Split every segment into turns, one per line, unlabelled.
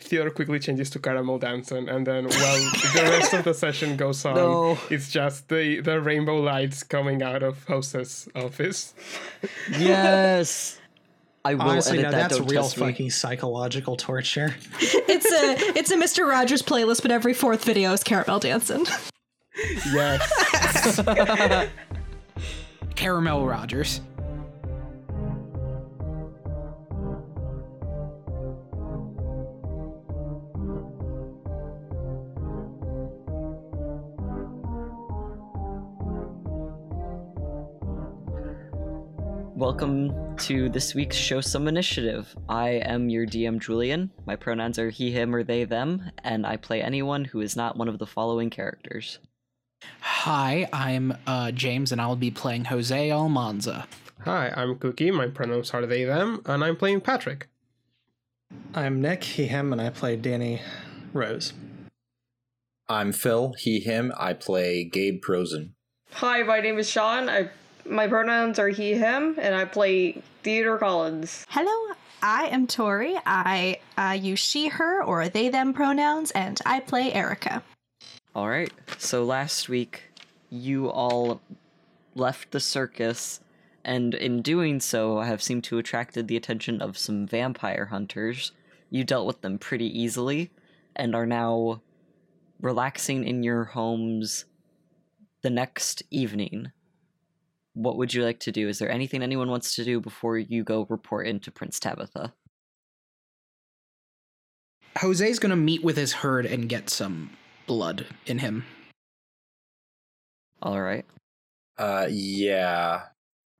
Theodore quickly changes to caramel dancing, and then while the rest of the session goes on,
No.
it's just the, the rainbow lights coming out of Jose's office.
Yes. I will
Honestly,
edit
now
that.
that's
don't
real
test me.
fucking psychological torture.
It's a it's a Mr. Rogers playlist, but every fourth video is caramel dancing.
Yes.
Caramel Rogers.
Welcome to this week's Show Some Initiative. I am your DM Julian. My pronouns are he, him, or they, them, and I play anyone who is not one of the following characters.
Hi, I'm uh, James, and I'll be playing Jose Almanza.
Hi, I'm Cookie. My pronouns are they, them, and I'm playing Patrick.
I'm Nick, he, him, and I play Danny Rose.
I'm Phil, he, him. I play Gabe Prosen.
Hi, my name is Sean. I my pronouns are he, him, and I play Theodore Collins.
Hello, I am Tori. I uh, use she, her, or they, them pronouns, and I play Erica.
All right. So last week, you all left the circus, and in doing so, have seemed to attracted the attention of some vampire hunters. You dealt with them pretty easily, and are now relaxing in your homes the next evening. What would you like to do? Is there anything anyone wants to do before you go report into Prince Tabitha?
Jose's gonna meet with his herd and get some blood in him.
All right.
Uh, yeah.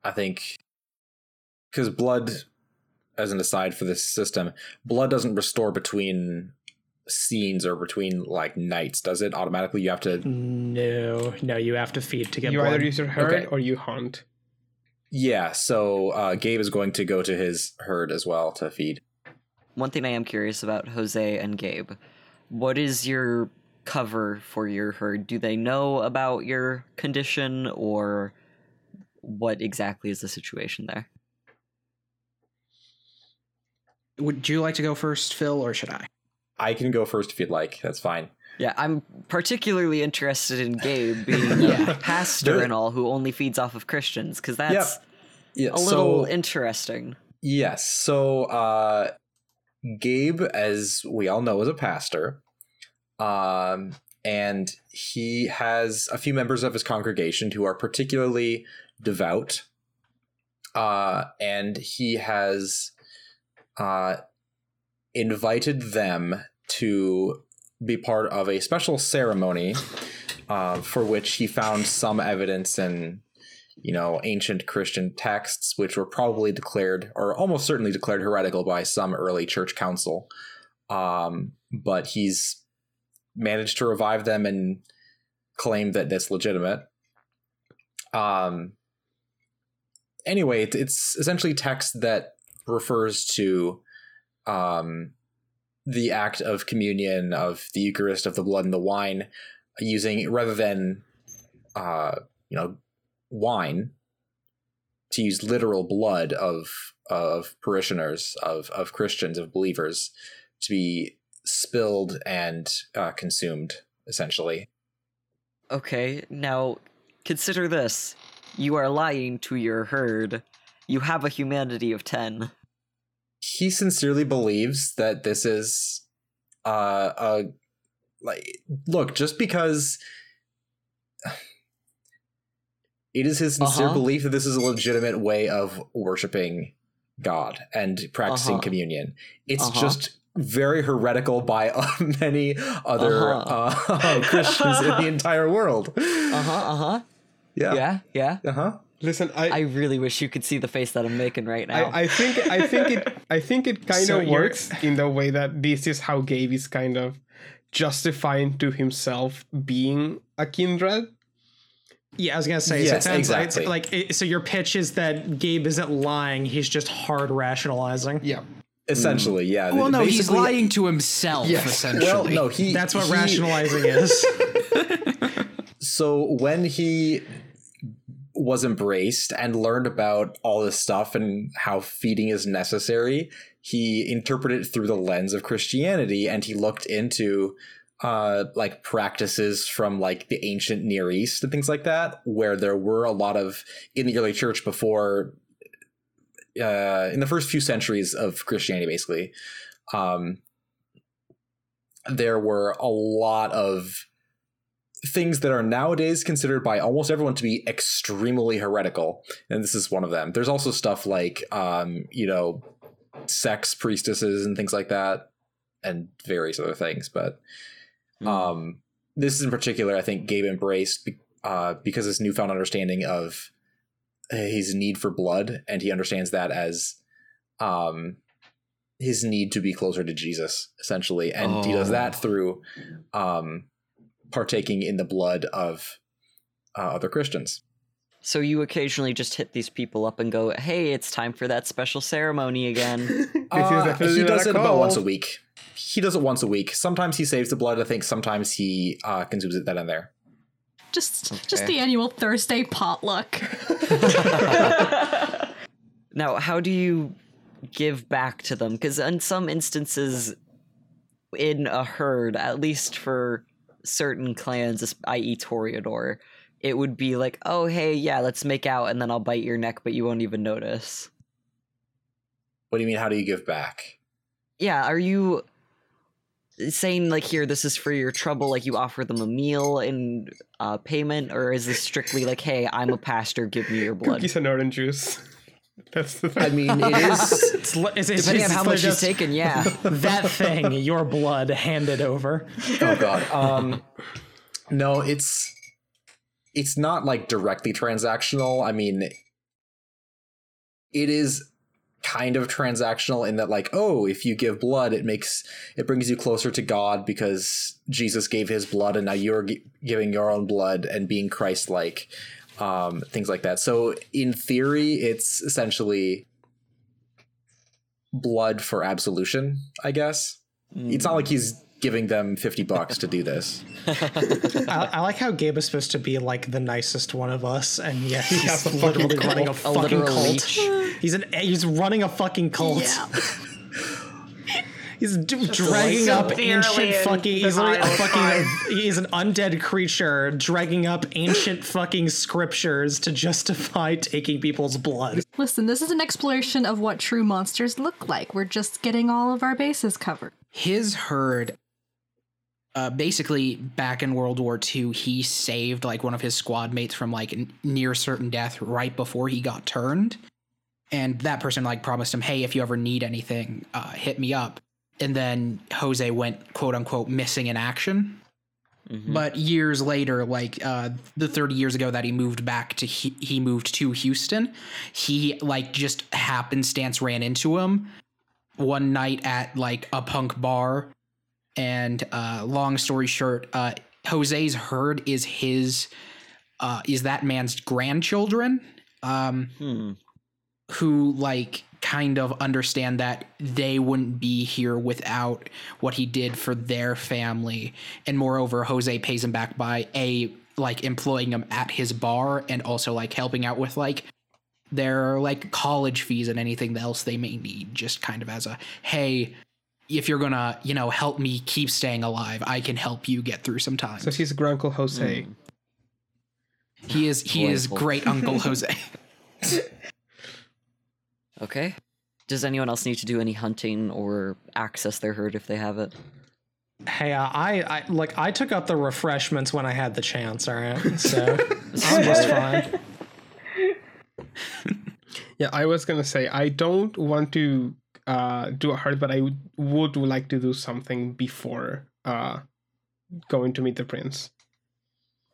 I think. Because blood, as an aside for this system, blood doesn't restore between scenes or between, like, nights, does it? Automatically, you have to.
No, no, you have to feed to get
you
blood.
either use your herd
Okay.
or you hunt.
Yeah, so uh, Gabe is going to go to his herd as well to feed.
One thing I am curious about Jose and Gabe. What is your cover for your herd? Do they know about your condition or what exactly is the situation there?
Would you like to go first, Phil, or should I?
I can go first if you'd like. That's fine.
Yeah, I'm particularly interested in Gabe being
Yeah.
a pastor and all who only feeds off of Christians because that's
Yeah,
a little
so-
interesting.
Yes. So uh Gabe, as we all know, is a pastor. Um and he has a few members of his congregation who are particularly devout. Uh and he has uh invited them to be part of a special ceremony uh, for which he found some evidence in you know, ancient Christian texts, which were probably declared, or almost certainly declared heretical by some early church council. Um, but he's managed to revive them and claim that that's legitimate. Um, anyway, it's essentially text that refers to um, the act of communion, of the Eucharist, of the blood and the wine, using rather than, uh, you know, wine to use literal blood of of parishioners of of Christians of believers to be spilled and uh, consumed essentially.
Okay, now consider this. You are lying to your herd. You have a humanity of 10.
He sincerely believes that this is uh a like look just because it is his sincere
Uh-huh.
belief that this is a legitimate way of worshiping God and practicing
Uh-huh.
communion. It's
Uh-huh.
just very heretical by uh, many other
Uh-huh.
uh, Christians in the entire world.
Uh huh, uh huh.
Yeah.
Yeah, yeah.
Uh huh.
Listen,
I
I,
really wish you could see the face that I'm making right now.
I, I think I think it I think it kind
So
of
you're-
works in the way that this is how Gabe is kind of justifying to himself being a kindred.
Yeah, I was gonna say.
Yes,
so it sounds like-
exactly.
Like, it- so your pitch is that Gabe isn't lying; he's just hard rationalizing.
Yeah. Mm.
Essentially, yeah.
Well, no, he's lying to himself,
Yes.
essentially.
Well, no, he.
That's what
he-
rationalizing is.
So when he was embraced and learned about all this stuff and how feeding is necessary, he interpreted it through the lens of Christianity and he looked into uh like practices from like the ancient Near East and things like that, where there were a lot of in the early church before uh in the first few centuries of Christianity basically. Um there were a lot of things that are nowadays considered by almost everyone to be extremely heretical and this is one of them there's also stuff like um you know sex priestesses and things like that and various other things but
Hmm.
um this in particular i think gabe embraced uh because his newfound understanding of his need for blood and he understands that as um his need to be closer to jesus essentially and he does
Oh.
that through um partaking in the blood of uh, other christians.
So you occasionally just hit these people up and go, "Hey, it's time for that special ceremony again."
This is
Uh, he does
a
it about once a week. He does it once a week. Sometimes he saves the blood i think. Sometimes he uh consumes it then and there.
Just just the annual Thursday potluck.
now, how do you give back to them? Because in some instances, in a herd, at least for certain clans, i.e., Toreador, it would be like, "Oh, hey, yeah, let's make out, and then I'll bite your neck, but you won't even notice."
what do you mean how do you give back
yeah are you saying like here this is for your trouble like you offer them a meal in uh, payment or is this strictly like hey i'm a pastor give me your blood
Cookies and orange juice. That's the thing.
i mean it is.
It's, li- it's, it's,
depending on how much he's
just
taken yeah.
that thing, your blood handed over.
oh god. Um no it's it's not like directly transactional. I mean it is kind of transactional in that like oh if you give blood it makes it brings you closer to god because jesus gave his blood and now you're gi- giving your own blood and being christ-like um things like that so in theory it's essentially blood for absolution i guess it's not like he's giving them 50 bucks to do this
I, I like how Gabe is supposed to be like the nicest one of us, and yet he's
has
literally running a
A
fucking cult.
leech.
He's an he's running a fucking cult. He's d- dragging up ancient fucking. He's a fucking. He's an undead creature dragging up ancient fucking scriptures to justify taking people's blood.
Listen, this is an exploration of what true monsters look like. We're just getting all of our bases covered.
his herd uh, basically back in world war ii he saved like one of his squad mates from like n- near certain death right before he got turned and that person like promised him hey if you ever need anything uh, hit me up and then jose went quote unquote missing in action
Mhm.
but years later like uh the 30 years ago that he moved back to he, he moved to houston he like just happenstance ran into him one night at like a punk bar and uh long story short uh jose's herd is his uh is that man's grandchildren um
Hmm.
who like kind of understand that they wouldn't be here without what he did for their family and moreover jose pays him back by a like employing him at his bar and also like helping out with like their like college fees and anything else they may need just kind of as a hey if you're gonna you know help me keep staying alive i can help you get through some time
So he's a Granduncle Jose.
Hmm.
he is he is
Delightful.
great uncle jose
okay does anyone else need to do any hunting or access their herd if they have it
Hey, uh, I, I like I took up the refreshments when I had the chance. All right, so I'm just fine.
Yeah, I was gonna say I don't want to uh, do a herd, but I would, would like to do something before uh, going to meet the prince.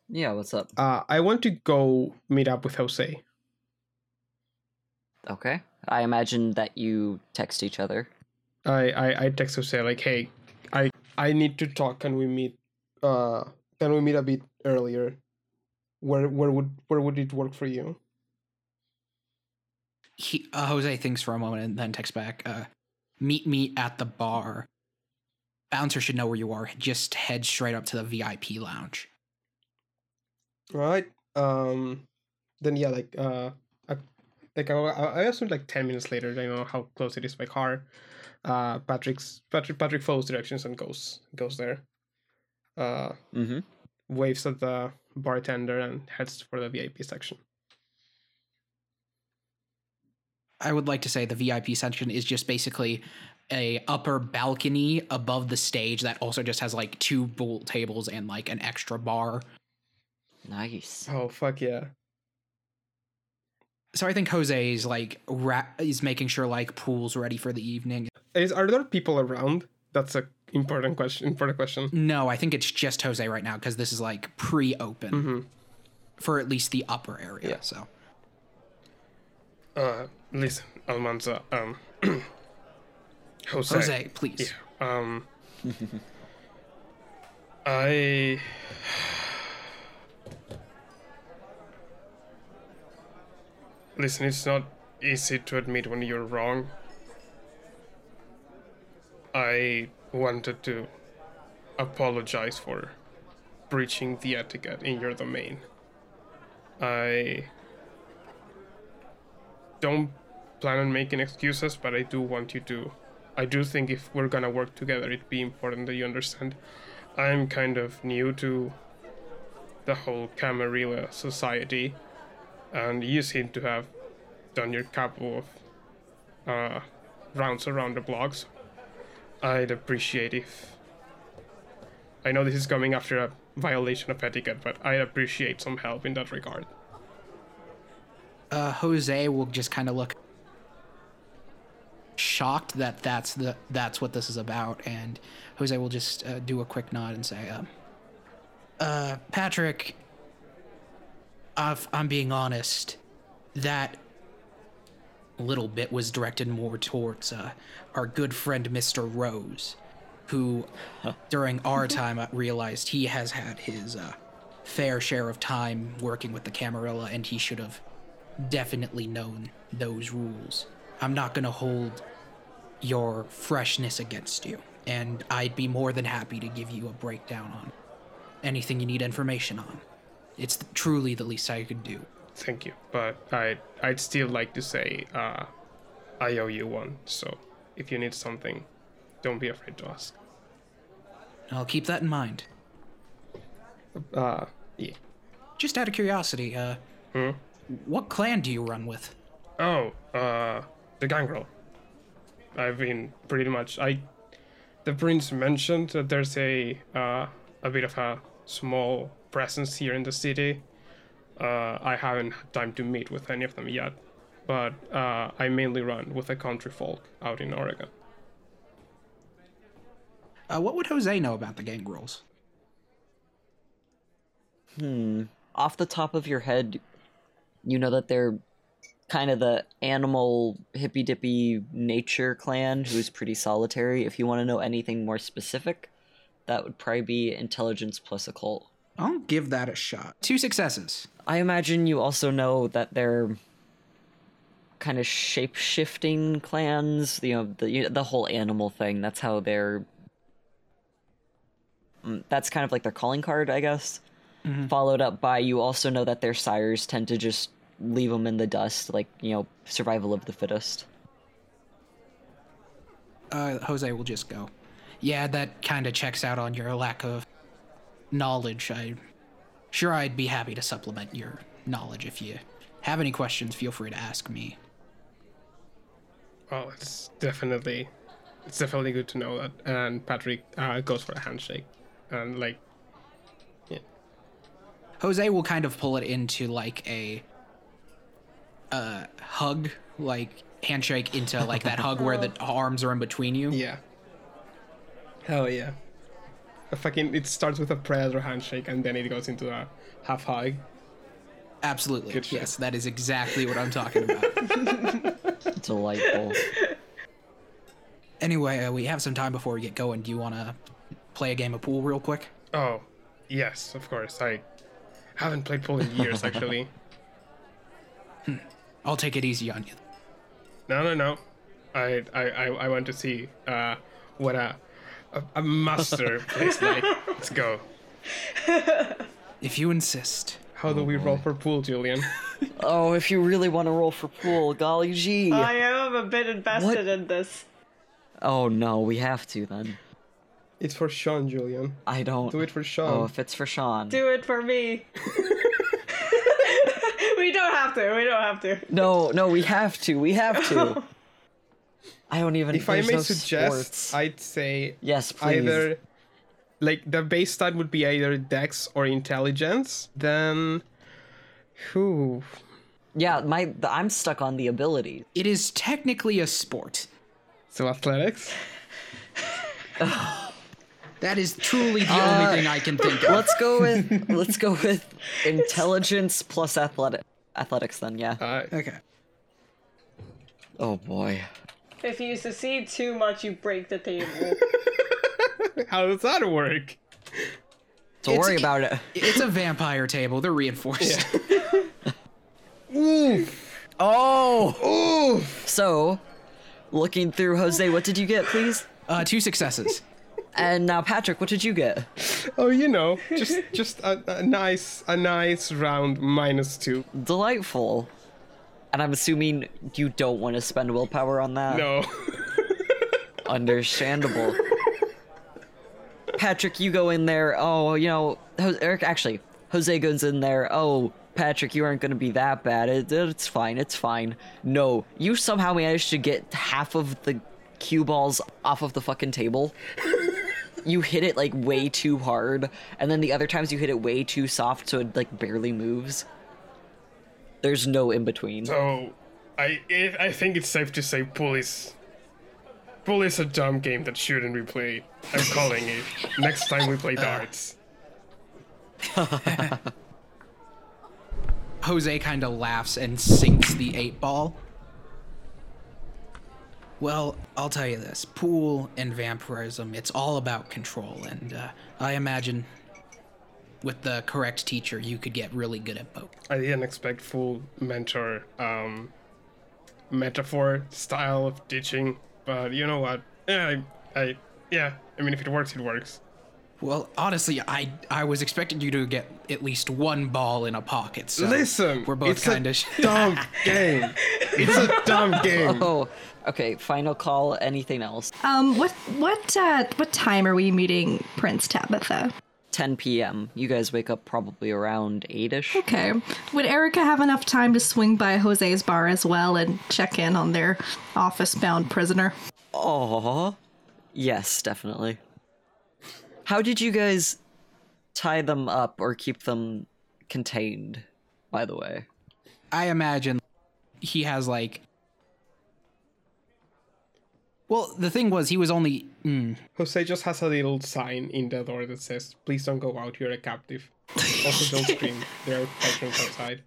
yeah what's up
Uh, I want to go meet up with Jose.
okay i imagine that you text each other
I, I I text Jose like, hey, I I need to talk. Can we meet? Uh, can we meet a bit earlier? Where where would where would it work for you?
he uh, Jose thinks for a moment and then texts back, uh, "Meet me at the bar. Bouncer should know where you are. Just head straight up to the VIP lounge."
All right. Um, then yeah, like uh, I, like I, I assume like ten minutes later, I know how close it is by car. Uh, Patrick's Patrick Patrick follows directions and goes goes there. Uh,
Mm-hmm.
waves at the bartender and heads for the VIP section.
I would like to say the VIP section is just basically a upper balcony above the stage that also just has like two pool tables and like an extra bar.
Nice.
Oh fuck yeah!
So I think Jose is like ra- is making sure like pool's ready for the evening.
Is are there people around? That's a important question. Important question.
No, I think it's just Jose right now because this is like pre-open
Mm-hmm.
for at least the upper area.
Yeah.
So
Uh, listen, Almanza. Um, Jose.
Jose, please.
Yeah. Um. I. Listen, it's not easy to admit when you're wrong. I wanted to apologize for breaching the etiquette in your domain. I don't plan on making excuses, but I do want you to. I do think if we're gonna work together, it'd be important that you understand. I'm kind of new to the whole Camarilla society, and you seem to have done your couple of uh, rounds around the blocks. I'd appreciate if. I know this is coming after a violation of etiquette, but I'd appreciate some help in that regard.
Uh, Jose will just kind of look shocked that that's the that's what this is about, and Jose will just uh, do a quick nod and say, um, "Uh, Patrick, if I'm being honest, that little bit was directed more towards uh, our good friend Mr. Rose, who, during our time, realized he has had his uh, fair share of time working with the Camarilla, and he should have definitely known those rules. I'm not gonna hold your freshness against you, and I'd be more than happy to give you a breakdown on anything you need information on. It's truly the least I could do.
Thank you, but I'd I'd still like to say uh, I owe you one. So if you need something, don't be afraid to ask.
I'll keep that in mind.
Uh, yeah.
Just out of curiosity, uh,
Hmm?
what clan do you run with?
Oh, uh, the gangrel. I've been pretty much. I, the prince mentioned that there's a uh, a bit of a small presence here in the city. Uh, I haven't had time to meet with any of them yet, but uh, I mainly run with the country folk out in Oregon.
Uh, what would Jose know about the gangrels?
Hmm. Off the top of your head, you know that they're kind of the animal hippy dippy nature clan who's pretty solitary. If you want to know anything more specific, that would probably be intelligence plus occult.
I'll give that a shot. Two successes.
I imagine you also know that they're kind of shape shifting clans. You know the you- the whole animal thing. That's how they're. Mm, That's kind of like their calling card, I guess. Followed up by you also know that their sires tend to just leave them in the dust, like you know survival of the fittest.
uh, Jose will just go. Yeah, that kind of checks out on your lack of knowledge. I sure I'd be happy to supplement your knowledge if you have any questions. Feel free to ask me.
Well, it's definitely, it's definitely good to know that. And Patrick uh, goes for a handshake, and like, yeah.
Jose will kind of pull it into like a uh, hug, like handshake into like that hug where the arms are in between you.
yeah. Hell yeah. A fucking, it starts with a predator handshake, and then it goes into a half hug.
Absolutely.
Good shit.
yes, that is exactly what I'm talking about.
Delightful.
anyway, uh, we have some time before we get going. Do you want to play a game of pool real quick?
Oh, yes, of course. I haven't played pool in years, actually.
I'll take it easy on you.
No, no, no. I, I, I, I want to see uh, what a, a, a master plays like. Let's go.
If you insist.
How do we oh, roll for pool, Julian?
Oh, if you really want to roll for pool, golly gee.
I am a bit invested in this.
oh no, we have to then.
It's for Sean, Julian.
I don't.
Do it for Sean.
Oh, if it's for Sean.
Do it for me. we don't have to. We don't have to.
No, no, we have to. We have to. I don't even.
if I may
no
suggest,
sports.
I'd say
yes, please.
either like the base stat would be either dex or intelligence then who
Yeah, my I'm stuck on the ability.
It is technically a sport.
so athletics
That is truly the only thing I can think of.
Let's go with let's go with intelligence plus athletic athletics then. Yeah.
uh,
Okay.
Oh boy.
If you succeed too much, you break the table.
how does that work
Don't
It's-
worry about it.
It's a vampire table. They're reinforced.
Oh. So, looking through Jose, what did you get, please?
Uh, two successes.
And now Patrick, what did you get?
oh you know just just a, a nice a nice round minus two
Delightful. And I'm assuming you don't want to spend willpower on that.
no
Understandable. Patrick, you go in there. Oh, you know, Eric. Actually, Jose goes in there. Oh, Patrick, you aren't gonna be that bad. It, it's fine. It's fine. No, you somehow managed to get half of the cue balls off of the fucking table. you hit it like way too hard, and then the other times you hit it way too soft, so it like barely moves. There's no in between.
so i i I think it's safe to say pool is pool is a dumb game that shouldn't be played i'm calling it next time we play darts
Jose kind of laughs and sinks the eight ball. Well, I'll tell you this pool and vampirism, it's all about control. And uh, I imagine with the correct teacher, you could get really good at both.
I didn't expect full mentor um, metaphor style of teaching, but you know what? Yeah, I, I, yeah. I mean, if it works, it works.
Well, honestly, I I was expecting you to get at least one ball in a pocket. So
Listen,
we're both kind of.
dumb game. It's a dumb game.
Oh, okay. Final call. Anything else?
Um, what what uh, what time are we meeting Prince Tabitha?
10 p.m. You guys wake up probably around 8ish.
Okay. Would Erica have enough time to swing by Jose's bar as well and check in on their office-bound prisoner?
Aww. Yes, definitely. How did you guys tie them up or keep them contained, by the way?
I imagine he has like. Well, the thing was, he was only. Mm,
Jose just has a little sign in the door that says, "Please don't go out. You're a captive." Also, don't scream. There are patrons outside.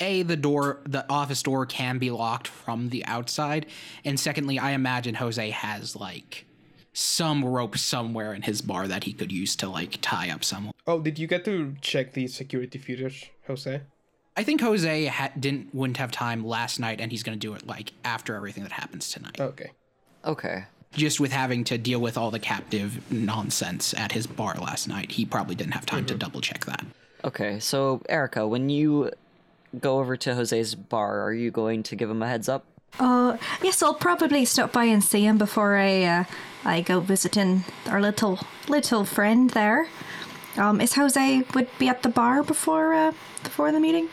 a the door the office door can be locked from the outside and secondly i imagine jose has like some rope somewhere in his bar that he could use to like tie up someone
Oh, did you get to check the security footage, Jose?
i think jose ha- didn't wouldn't have time last night and he's going to do it like after everything that happens tonight
Okay.
Okay.
just with having to deal with all the captive nonsense at his bar last night he probably didn't have time to double check that
Okay, so Erica, when you go over to Jose's bar, are you going to give him a heads up?
Uh, yes, I'll probably stop by and see him before I uh, I go visiting our little little friend there. Um, is Jose would be at the bar before uh, before the meeting?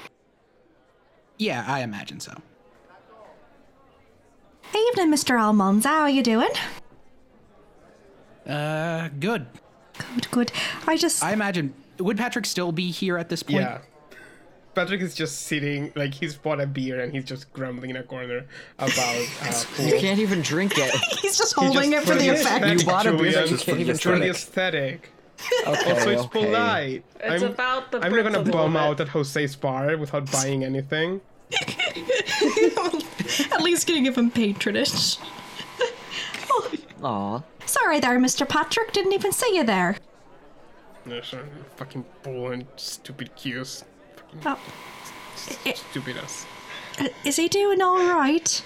yeah i imagine so
Evening, Mr. Almanza. How are you doing?
uh good
Good, good. I just
i imagine would patrick still be here at this point
Yeah. Patrick is just sitting, like he's bought a beer and he's just grumbling in a corner about uh.
You can't even drink it.
he's just
He
holding
just
it for the
aesthetic,
effect.
You bought a beer, you can't even
It's for the aesthetic.
Okay,
Also, it's
okay.
polite.
It's
I'm,
about the
I'm not gonna bum out at Jose's bar without buying anything.
At least gonna give him patronage.
Aw.
Sorry there, Mr. Patrick. Didn't even see you there.
There's a fucking bull and stupid cues.
Oh, I-
Stupid us.
uh, is he doing all right?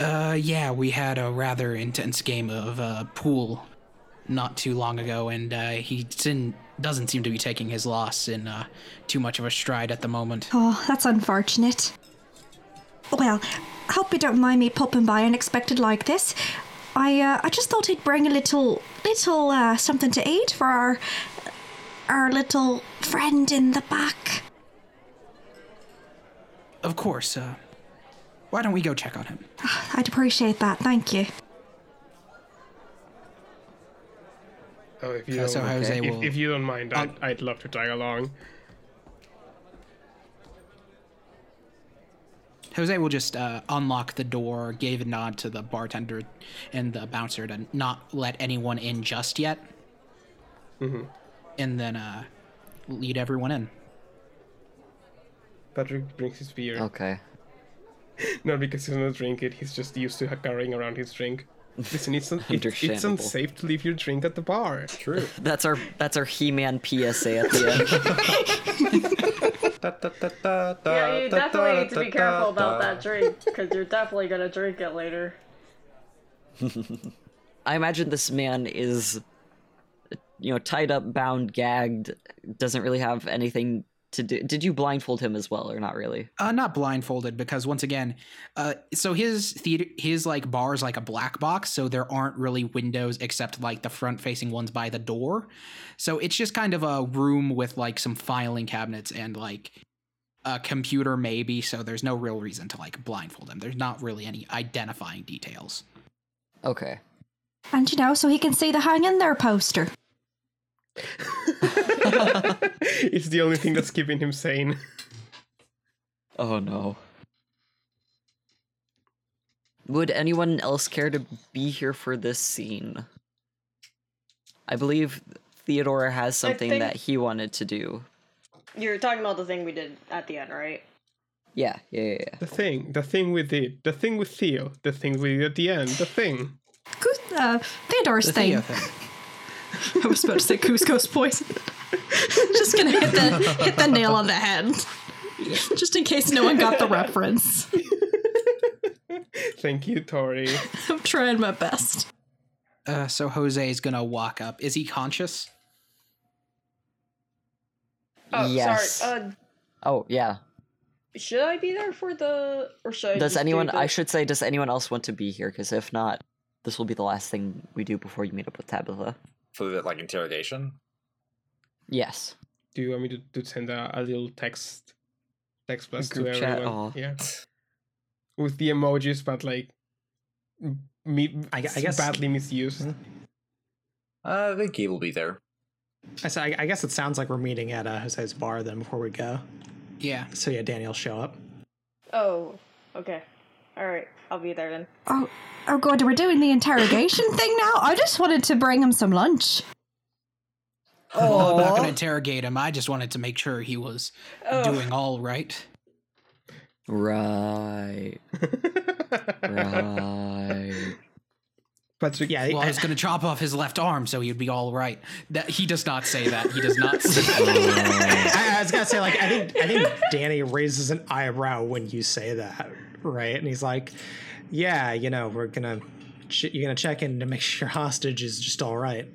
Uh, yeah, we had a rather intense game of uh, pool not too long ago, and uh, he's in doesn't seem to be taking his loss in uh, too much of a stride at the moment.
Oh, that's unfortunate. Well, hope you don't mind me popping by unexpected like this. I uh, I just thought I'd bring a little little uh, something to eat for our our little friend in the back.
Of course. Uh, why don't we go check on him?
I'd appreciate that. Thank you.
Oh, if you don't,
so Jose
if,
will-
if you don't mind, I'd,
Um,
I'd love to tag along.
Jose will just uh, unlock the door, gave a nod to the bartender and the bouncer to not let anyone in just yet, and then uh, lead everyone in.
Patrick brings his beer.
Okay.
Not because he's not drink it, he's just used to carrying around his drink. Listen, it's, un- it's, it's unsafe to leave your drink at the bar.
True.
That's our that's our He-Man PSA at the end.
Yeah, you definitely need to be careful about that drink because you're definitely gonna drink it later.
I imagine this man is, you know, tied up, bound, gagged, doesn't really have anything to do. Did you blindfold him as well, or not really?
Uh, not blindfolded because once again, uh, so his theater, his like bar is like a black box, so there aren't really windows except like the front facing ones by the door. So it's just kind of a room with like some filing cabinets and like a computer maybe. So there's no real reason to like blindfold him. There's not really any identifying details.
Okay.
And you know, so he can see the hang in there poster.
it's the only thing that's keeping him sane.
Oh no. Would anyone else care to be here for this scene? I believe Theodora has something that he wanted to do.
You're talking about the thing we did at the end, right?
Yeah, yeah, yeah. yeah.
The thing, the thing we did, the thing with Theo, the thing we did at the end, the thing.
Good, uh, Theodore's
The
thing.
Theo thing.
I was about to say Kuzco's poison. Just gonna hit the hit the nail on the head. Just in case no one got the reference.
Thank you, Tori.
I'm trying my best.
Uh, so Jose is gonna walk up. Is he conscious?
Oh,
Yes.
sorry. Uh,
Oh, yeah.
should I be there for the, or should I?
Does
just do
anyone,
the-
I should say, does anyone else want to be here? Because if not, this will be the last thing we do before you meet up with Tabitha.
For the like interrogation.
Yes.
Do you want me to, to send a, a little text text blast to
Group chat?
everyone?
Aw.
Yeah. With the emojis, but like me,
I gu- I guess-
badly misused.
Uh, I think Gabe will be there.
I, so I, I guess it sounds like we're meeting at uh, Jose's bar then before we go.
Yeah.
So yeah, Danny will show up.
Oh, okay. All right, I'll be there then.
Oh, oh god, we're doing the interrogation thing now? I just wanted to bring him some lunch.
Well, I'm not gonna interrogate him. I just wanted to make sure he was
Oh.
doing all right.
Right. right.
Patrick,
Yeah,
Well, I
I-
was gonna chop off his left arm so he'd be all right. That he does not say that. He does not say.
I, I was gonna say like I think I think Danny raises an eyebrow when you say that, right? And he's like, "Yeah, you know, we're gonna ch- you're gonna check in to make sure your hostage is just all right."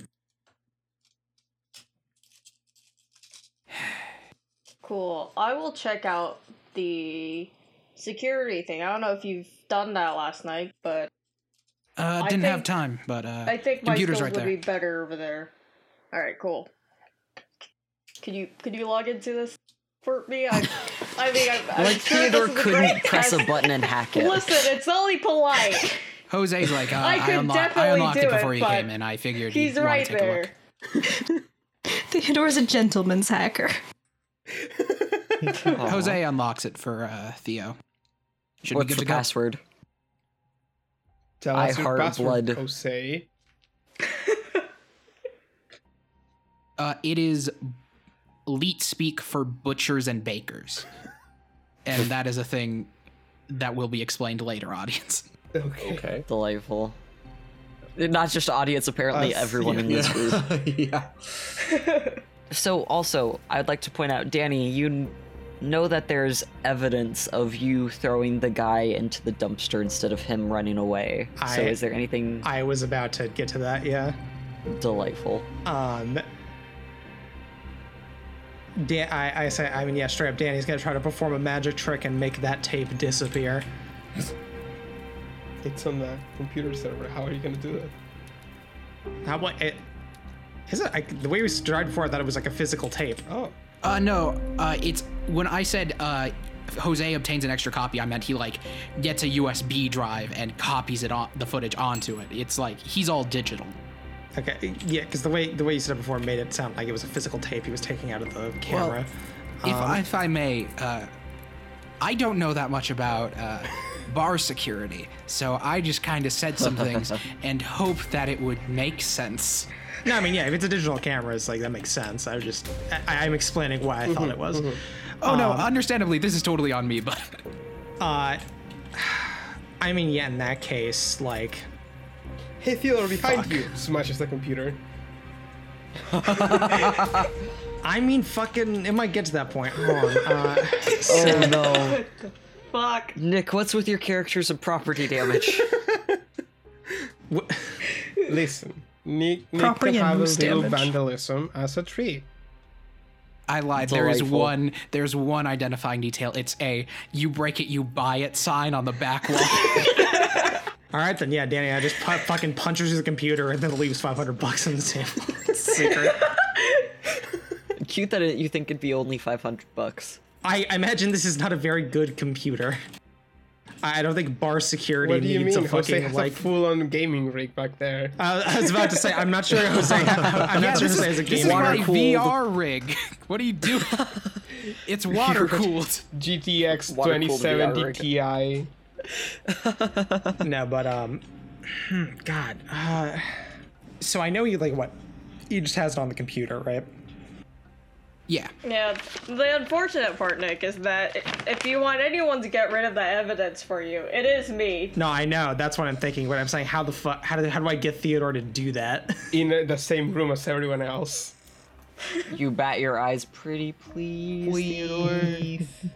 Cool. I will check out the security thing. I don't know if you've done that last night, but
Uh,
I
didn't have time, but uh,
I think my
computer's
skills
right
would
there.
be better over there. All right, cool. Could you could you log into this for me? I I think I'm, I'm
Like
sure
Theodore
this is a
couldn't
great
press a button and hack it.
Listen, it's only polite.
Jose's like, uh,
I
I,
could
unlocked, I unlocked
do
it before
it,
he came in. I figured
He's
you'd
right
want to take a
there.
look.
Theodore's a gentleman's hacker.
Jose unlocks it for uh, Theo. Should
What's
be good
the
to go.
password?
tell
I
us your
heart
password,
blood.
Jose.
Uh, it is leet speak for butchers and bakers, and that is a thing that will be explained later, audience.
Okay.
Okay.
Delightful. Not just audience, apparently
Us,
everyone in this group.
yeah.
So, also, I'd like to point out, Danny, you know that there's evidence of you throwing the guy into the dumpster instead of him running away. so, is there anything
I was about to get to that. Yeah.
delightful?
Um. Dan, I, I say, I mean, yeah, straight up, Danny's gonna try to perform a magic trick and make that tape disappear.
It's on the computer server. How are you gonna do that?
How what? It, is it? I, the way we tried before, I thought it was like a physical tape.
Oh,
Uh, no, uh, it's when I said uh, Jose obtains an extra copy, I meant he like gets a USB drive and copies it on the footage onto it. It's like he's all digital.
Okay, yeah, because the way the way you said it before made it sound like it was a physical tape he was taking out of the camera.
If, I, if I may, uh, I don't know that much about uh, bar security, so I just kind of said some things and hoped that it would make sense.
no, I mean, yeah, if it's a digital camera, it's like that makes sense. I was just, I, I'm explaining why I thought it was.
Oh no, understandably, this is totally on me, but
Uh, I mean, yeah, in that case, like,
hey Theodore, behind you! Smashes the computer.
I mean, fucking, it might get to that point. Hold on. Uh,
Oh no.
Fuck.
Nick, what's with your characters and property damage?
Listen, Nick, Nick
Property
can
and
have a little
damage.
vandalism as a treat.
I lied. There is
Delightful.
one. There's one identifying detail. It's a "you break it, you buy it" sign on the back wall.
All right, then, yeah, Danny, I just pu- fucking punches the computer and then leaves 500 bucks on the table. Secret.
Cute that it, you think it'd be only 500 bucks.
I I imagine this is not a very good computer. I I don't think bar security
What do you
needs
mean?
a
Jose
fucking
has
like.
full-on gaming rig back there.
Uh, I was about to say, I'm not sure Jose. I'm not sure
this
Jose has
is,
a
this
game.
is my
Water-cooled.
VR rig. What are you doing? it's water cooled.
GTX
Water-cooled
2070 Ti.
No, but um, hmm, God. Uh, so I know you like what? You just has it on the computer, right?
Yeah.
Yeah, the unfortunate part, Nick, is that if you want anyone to get rid of the evidence for you, it is me.
No, I know. That's what I'm thinking. But I'm saying, how the fuck? How do how do I get Theodore to do that?
in the same room as everyone else.
You bat your eyes pretty, please. Theodore.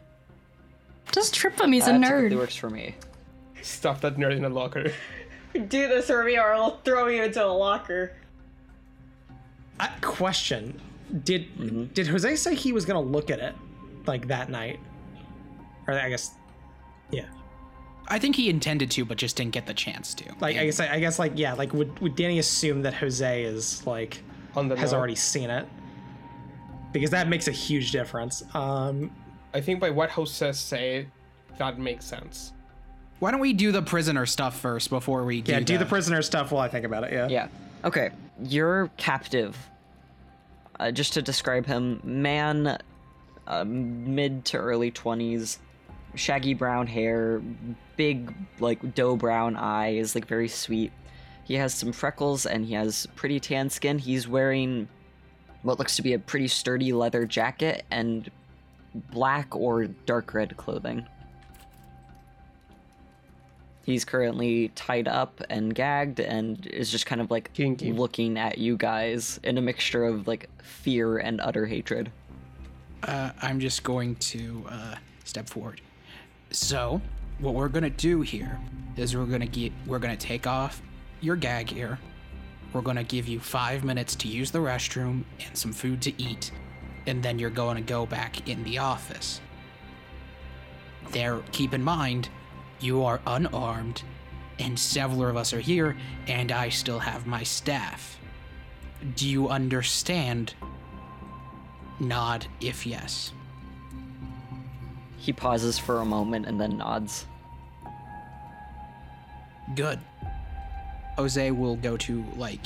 Just trip him, he's a
That typically
nerd.
works for me.
Stuff that nerd in a locker.
Do this for me, or I'll throw you into a locker.
Uh, question: Did did Jose say he was gonna look at it like that night? Or I guess, yeah.
I think he intended to, but just didn't get the chance to.
Like I guess I guess like yeah. Like would would Danny assume that Jose is like
On the
has
note.
already seen it? Because that makes a huge difference. Um,
I think by what Jose said, that makes sense.
Why don't we do the prisoner stuff first before we
yeah,
do,
do the prisoner stuff while I think about it. Yeah.
Yeah. Okay. Your captive. Uh, just to describe him, man, uh, mid to early twenties, shaggy brown hair, big like dough brown eyes, like very sweet. He has some freckles and he has pretty tan skin. He's wearing what looks to be a pretty sturdy leather jacket and black or dark red clothing. He's currently tied up and gagged and is just kind of like
Kinky.
looking at you guys in a mixture of like fear and utter hatred.
uh, I'm just going to uh, step forward. So, what we're gonna do here is we're gonna get we're gonna take off your gag here. We're gonna give you five minutes to use the restroom and some food to eat, and then you're going to go back in the office. There, keep in mind, you are unarmed, and several of us are here, and I still have my staff. Do you understand? Nod if yes.
He pauses for a moment and then nods.
Good. Jose will go to like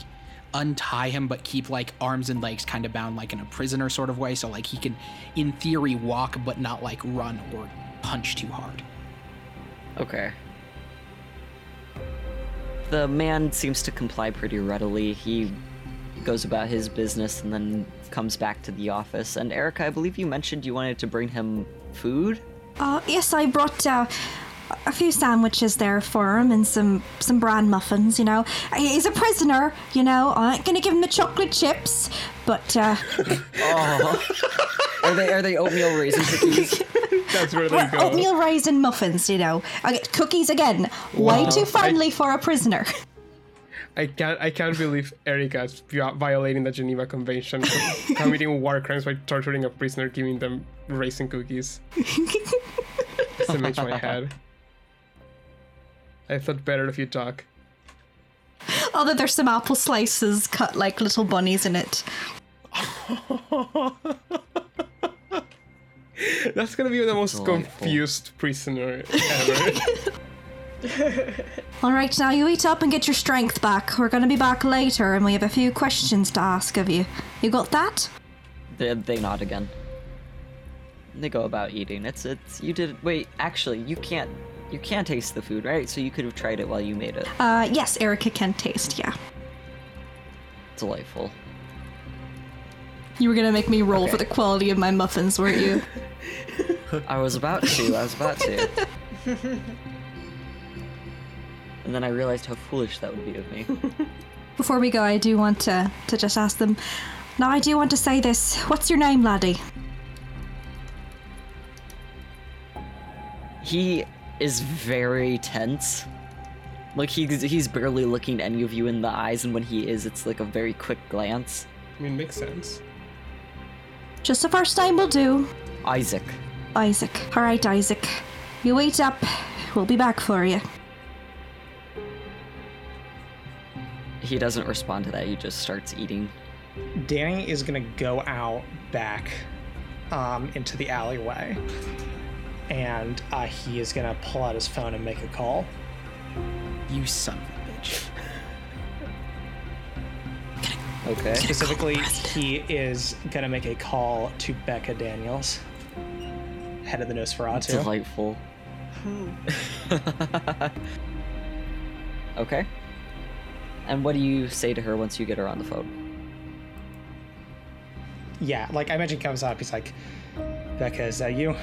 untie him but keep like arms and legs kind of bound like in a prisoner sort of way so like he can in theory walk but not like run or punch too hard.
Okay. The man seems to comply pretty readily. He goes about his business and then comes back to the office. And Erica, I believe you mentioned you wanted to bring him food?
Uh, yes, I brought uh, a few sandwiches there for him and some some bran muffins. You know, he's a prisoner. You know, I ain't gonna give him the chocolate chips, but uh,
Are they are they oatmeal raisin cookies?
That's where they
well,
go.
oatmeal raisin muffins. You know, I get cookies again. Way too finely for a prisoner.
I can't I can't believe Erica's violating the Geneva Convention, committing war crimes by torturing a prisoner, giving them raisin cookies. It's image in my head. I thought better if you talk.
Oh, Although there's some apple slices cut like little bunnies in it.
That's gonna be the most
Delightful.
confused prisoner ever.
All right, now you eat up and get your strength back. We're gonna be back later, and we have a few questions to ask of you. You got that?
They, they nod again. They go about eating. It's it's you did wait. Actually, you can't you can't taste the food, right? So you could have tried it while you made it.
Uh, yes, Erica can taste. Yeah.
Delightful.
You were gonna make me roll for the quality of my muffins, weren't you?
I was about to. I was about to. and then I realized how foolish that would be of me.
Before we go, I do want to to just ask them. Now, I do want to say this. What's your name, laddie?
He is very tense. Like he's he's barely looking any of you in the eyes, and when he is, it's like a very quick glance.
I mean, makes sense.
Just the first name will do.
Isaac.
Isaac. All right, Isaac. You wait up. We'll be back for you.
He doesn't respond to that. He just starts eating.
Danny is gonna go out back um, into the alleyway, and uh, he is gonna pull out his phone and make a call.
You son of a bitch.
Okay.
Specifically, he is gonna make a call to Becca Daniels, head of the Nosferatu.
Delightful. okay. And what do you say to her once you get her on the phone?
Yeah, like I imagine he comes up, he's like, Becca, is that you?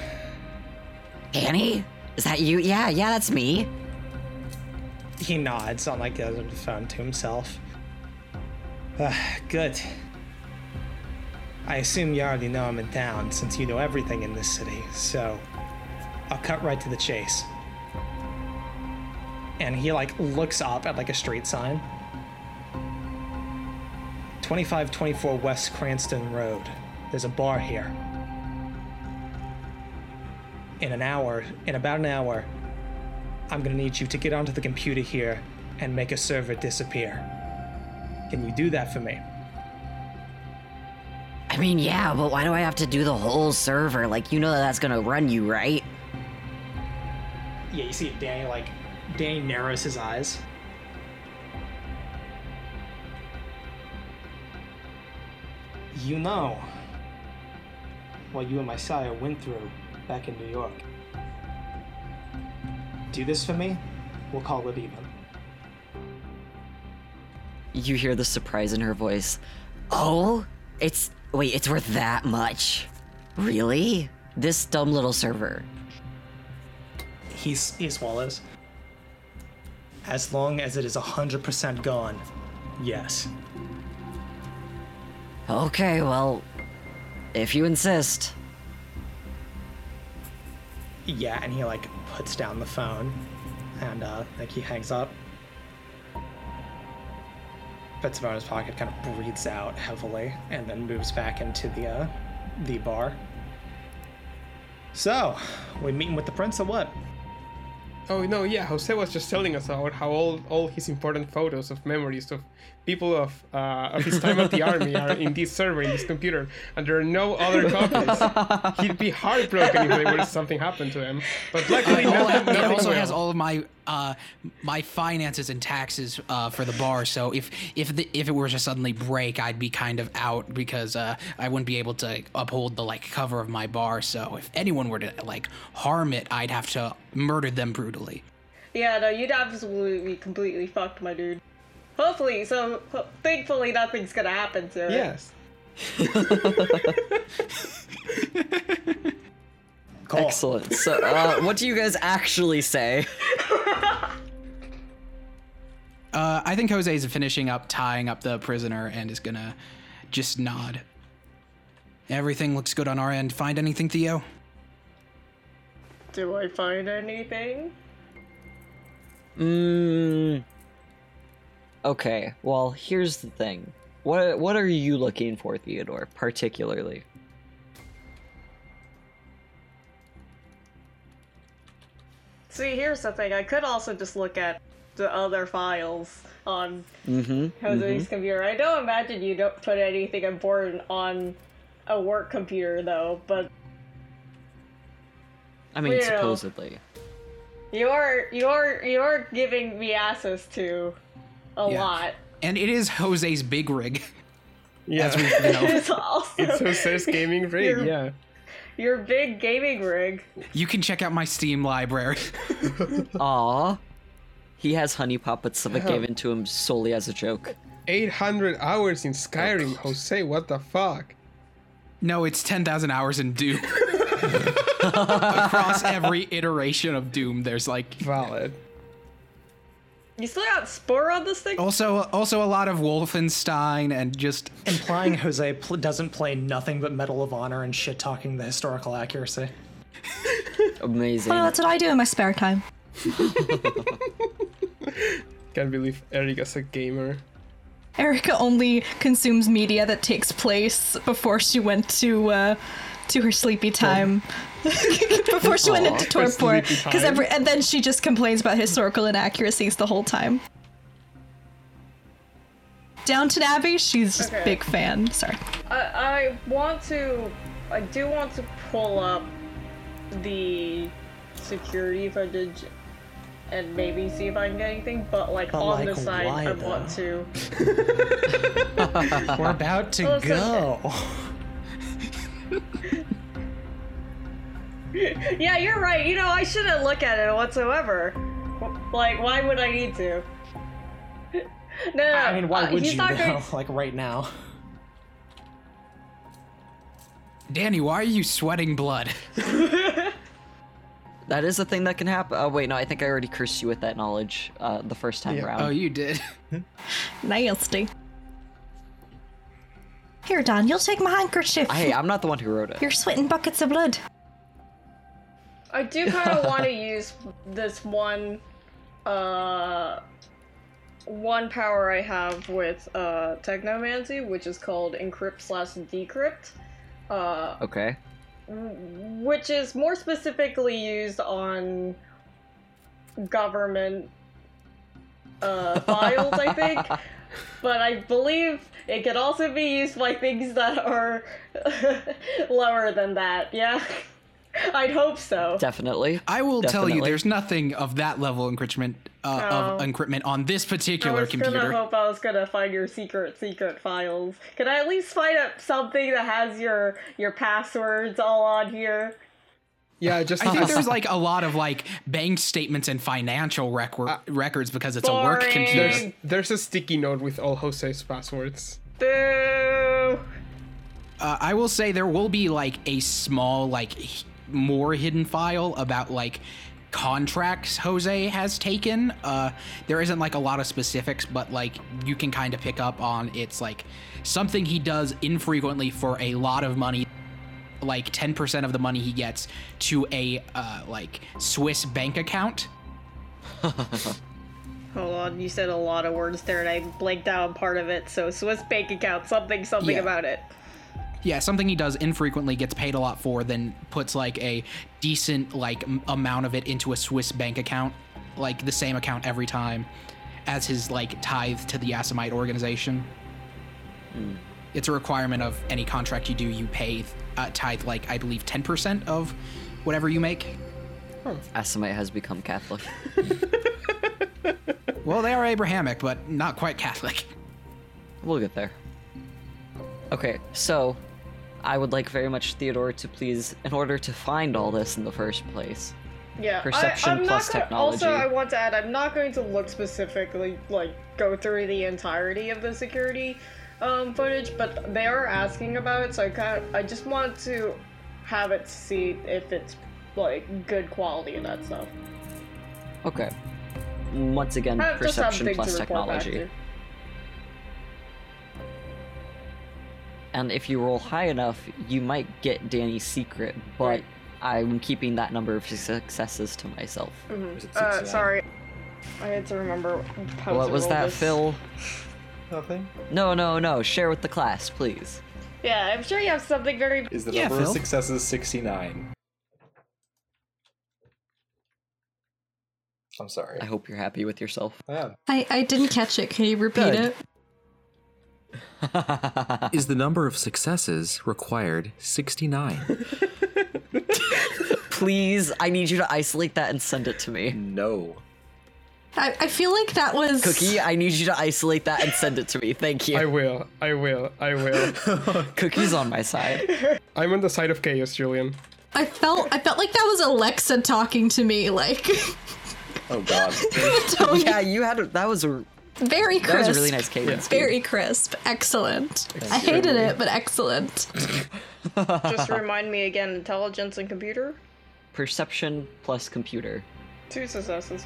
Annie? Is that you? Yeah, yeah, that's me.
He nods on like the other phone to himself. Uh, good. I assume you already know I'm in town since you know everything in this city, so I'll cut right to the chase. And he like looks up at like a street sign. 2524 West Cranston Road. There's a bar here. In an hour, in about an hour, I'm gonna need you to get onto the computer here and make a server disappear. Can you do that for me?
I mean, yeah, but why do I have to do the whole server? Like, you know that that's gonna run you, right?
Yeah, you see Danny like Danny narrows his eyes. You know what you and my sire went through back in New York. Do this for me, we'll call it even.
You hear the surprise in her voice.
Oh? It's. Wait, it's worth that much? Really? This dumb little server.
He's, he swallows. As long as it is 100% gone, yes.
Okay, well, if you insist.
Yeah, and he like puts down the phone and uh like he hangs up. Puts it on his pocket, kind of breathes out heavily, and then moves back into the uh the bar. So, we meeting with the prince or what?
Oh no, yeah, Jose was just telling us about how all all his important photos of memories of people of uh, of his time at the army are in this server in this computer, and there are no other copies. He'd be heartbroken if there were something happened to him. But luckily, nothing,
it
nothing
also
will.
has all of my uh, my finances and taxes uh, for the bar. So if if the, if it were to suddenly break, I'd be kind of out because uh, I wouldn't be able to uphold the like cover of my bar. So if anyone were to like harm it, I'd have to murder them brutally.
Yeah, no, you'd absolutely be completely fucked, my dude. Hopefully, so ho- thankfully nothing's gonna happen to it.
Yes.
Cool.
Excellent. So, uh, what do you guys actually say?
Uh, I think Jose is finishing up tying up the prisoner and is gonna just nod. Everything looks good on our end. Find anything, Theo?
Do I find anything?
Mm. Okay, well, here's the thing. What what are you looking for, Theodore, particularly?
See, here's the thing. I could also just look at the other files on
Mm-hmm.
Jose's computer. I don't imagine you don't put anything important on a work computer, though. But
I mean, supposedly.
you are you are you are giving me access to a
Yeah.
lot.
And it is Jose's big rig.
Yeah,
As we know,
It's also
it's Jose's gaming rig.
You're-
Yeah.
your big gaming rig.
you can check out my Steam library.
Aw. He has honey puppets that
Hell.
given to him solely as a joke.
800 hours in Skyrim, Jose. What the fuck?
No, it's 10,000 hours in Doom. Across every iteration of Doom, there's like
Valid.
You still got Spore on this thing?
also also a lot of Wolfenstein and just
Implying Jose pl- doesn't play nothing but Medal of Honor and shit talking the historical accuracy.
Amazing.
Well, that's what I do in my spare time.
Can't believe Erica's a gamer.
Erica only consumes media that takes place before she went to uh, to her sleepy time. before she went into torpor, because every and then she just complains about historical inaccuracies the whole time. Downton Abbey, she's just
Okay.
big fan. Sorry.
I, I want to. I do want to pull up the security footage and maybe see if I can get anything. But like
But,
on
like,
the side,
why,
I want to.
We're about to
Well, it's
go.
Yeah, you're right. You know, I shouldn't look at it whatsoever. Like, why would I need to? No, no, no.
I mean, why
uh,
would you though?
going-
Like right now.
Danny, why are you sweating blood?
That is a thing that can happen. Oh wait, no, I think I already cursed you with that knowledge uh, the first time
Yeah.
around.
Oh, you did.
Nasty. Here, Don, you'll take my handkerchief.
Hey, I'm not the one who wrote it.
You're sweating buckets of blood.
I do kind of want to use this one, uh, one power I have with uh, Technomancy, which is called Encrypt slash Decrypt, uh,
Okay.
which is more specifically used on government uh, files, I think. But I believe it could also be used by things that are lower than that. Yeah, I'd hope so.
Definitely.
I will tell you, there's nothing of that level encryptment uh, of
Oh.
encryptment on this particular
I
particular
was
computer.
gonna hope I was gonna find your secret, secret files. Can I at least find up something that has your your passwords all on here?
Yeah, just
I think there's like a lot of like bank statements and financial record records because it's a work
Boring.
computer.
there's there's a sticky note with all Jose's passwords.
Boo!
Uh, I will say there will be like a small, like h- more hidden file about like contracts Jose has taken. Uh, there isn't like a lot of specifics, but like you can kind of pick up on it's like something he does infrequently for a lot of money. Like 10% of the money he gets to a uh, like Swiss bank account.
Hold on, you said a lot of words there, and I blanked out on part of it. So Swiss bank account, something, something
Yeah.
about it.
Yeah, something he does infrequently gets paid a lot for, then puts like a decent like m- amount of it into a Swiss bank account, like the same account every time, as his like tithe to the Assamite organization. It's a requirement of any contract you do. You pay uh, tithe like I believe ten percent of whatever you make.
Assamite has become Catholic.
Well, they are Abrahamic, but not quite Catholic.
We'll get there. Okay, so I would like very much Theodore to please, in order to find all this in the first place.
Yeah,
Perception
I, I'm
plus
not gonna, Also. I want to add, I'm not going to look specifically, like, go through the entirety of the security um, footage, but they are asking about it, so I kind of, I just want to have it see if it's like good quality and that stuff.
Okay. Once again,
Have-
perception plus
to report back
technology. And if you roll high enough, you might get Danny's secret, but
Right.
I'm keeping that number of successes to myself.
Is it
Uh, sorry. I had to remember how
What
to
was
roll
that,
this.
Phil?
Nothing.
No, no, no. Share with the class, please.
Yeah, I'm sure you have something very.
Is the
Yeah,
number
Phil.
of successes 69? I'm sorry.
I hope you're happy with yourself.
I am.
I, I didn't catch it. Can you repeat
Good.
it?
Is the number of successes required 69?
Please, I need you to isolate that and send it to me.
No.
I, I feel like that was
Cookie, I need you to isolate that and send it to me. Thank you.
I will. I will. I will.
Cookie's on my side.
I'm on the side of chaos, Julian.
I felt I felt like that was Alexa talking to me, like
Oh god.
Tony.
yeah, you had a, that was a
very crisp.
that was a really nice cadence. dude.
Very crisp. Excellent. I hated it, but excellent.
Just remind me again intelligence and computer?
Perception plus computer.
Two successes.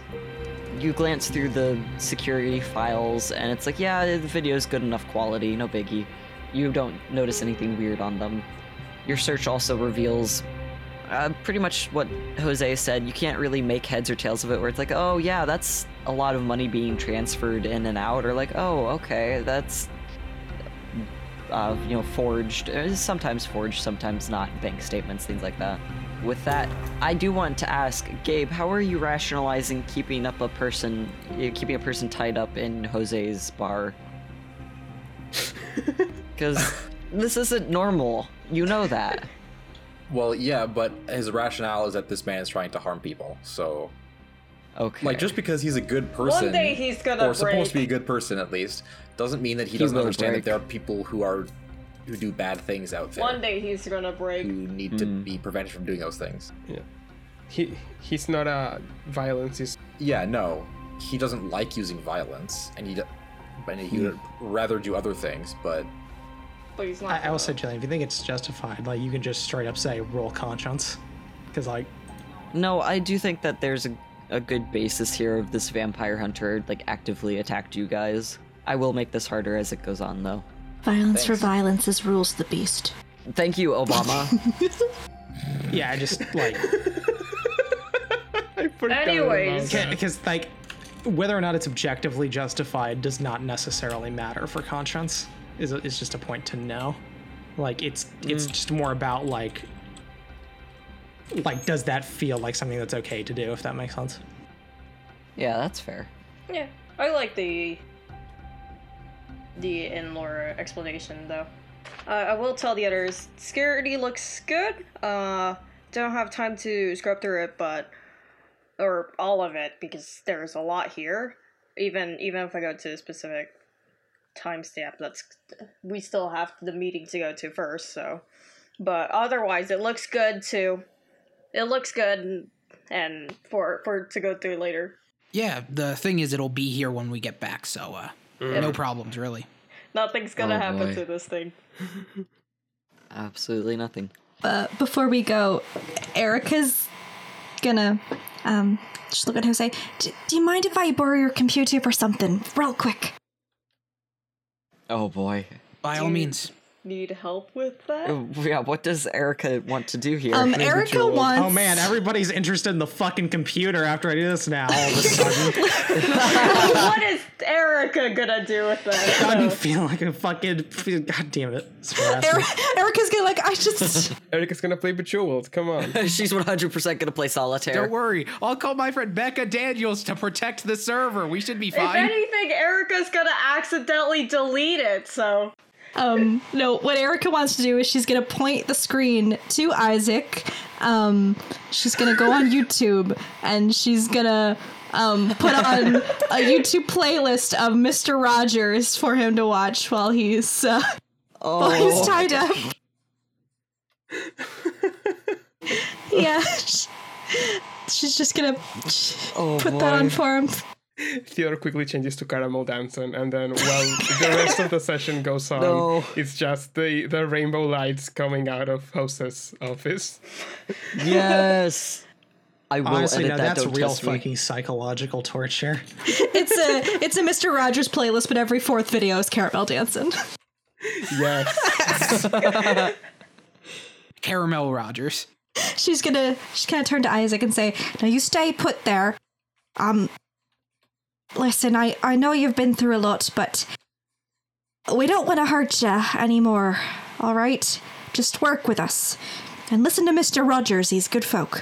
You glance through the security files, and it's like, yeah, the video's good enough quality, no biggie. You don't notice anything weird on them. Your search also reveals uh, pretty much what Jose said. You can't really make heads or tails of it, where it's like, oh yeah, that's a lot of money being transferred in and out, or like, oh okay, that's uh, you know forged. Uh, Sometimes forged, sometimes not. Bank statements, things like that. With that, I do want to ask Gabe, how are you rationalizing keeping up a person, keeping a person tied up in Jose's bar? Because this isn't normal. You know that.
Well, yeah, but his rationale is that this man is trying to harm people. So,
Okay.
like, just because he's a good person,
One day he's gonna
or supposed to be a good person at least, doesn't mean that he,
He
doesn't understand
break.
that there are people who are who do bad things out there
One day he's gonna break.
who need to hmm. be prevented from doing those things. Yeah.
He he's not a violence. He's
Yeah, no, he doesn't like using violence, and he, do- but he would hmm. rather do other things. But
But he's not.
I, I
gonna.
also, Jillian, if you think it's justified, like you can just straight up say roll conscience, because like
No, I do think that there's a, a good basis here of this vampire hunter like actively attacked you guys. I will make this harder as it goes on though.
Violence for violence is rules the beast.
Thank you, Obama.
yeah, I just like
I
Anyways.
because like whether or not it's objectively justified does not necessarily matter for conscience. Is is just a point to know. Like it's it's mm. just more about like like does that feel like something that's okay to do if that makes sense.
yeah, that's fair.
Yeah, I like the the in-lore explanation though. Uh, I will tell the others, security looks good. Uh, don't have time to scrub through it, but or all of it because there's a lot here. Even even if I go to a specific timestamp, that's we still have the meeting to go to first. So, but otherwise, it looks good too. It looks good, and, and for for to go through later.
Yeah, the thing is, it'll be here when we get back, so uh, no problems really.
Nothing's gonna
Oh,
happen
boy.
to this thing.
Absolutely nothing.
Uh, before we go, Erica's gonna um just look at Jose. D- do you mind if I borrow your computer for something, real quick?
Oh boy.
By all
Dude.
means.
Need help with that?
Yeah, what does Erica want to do here?
Um, Erica wants.
Oh man, everybody's interested in the fucking computer after I do this now. All of a sudden,
what is Erica gonna do with that?
I'm
So,
feeling like a fucking. God damn it! It's
Erica's gonna like. I just.
Erica's gonna play Bejeweled. Come on.
She's 100% gonna play solitaire.
Don't worry, I'll call my friend Becca Daniels to protect the server. We should be fine.
if anything, Erica's gonna accidentally delete it. So
Um, no, what Erica wants to do is she's gonna point the screen to Isaac. Um, she's gonna go on YouTube and she's gonna um, put on a YouTube playlist of Mr. Rogers for him to watch while he's uh, while he's
Oh,
tied up. yeah, she's just gonna
oh
put that on for him.
Theodore quickly changes to caramel dancing, and then while the rest of the session goes on,
No.
it's just the the rainbow lights coming out of Jose's office.
Yes. I will
Honestly,
edit
no,
that.
that's
don't
real
test me.
fucking psychological torture.
It's a it's a Mr. Rogers playlist, but every fourth video is caramel dancing.
Yes.
Caramel Rogers.
she's gonna she's gonna turn to Isaac and say, "Now you stay put there. Um, listen, I, I know you've been through a lot, but we don't want to hurt you anymore, all right? Just work with us. And listen to Mr. Rogers, he's good folk.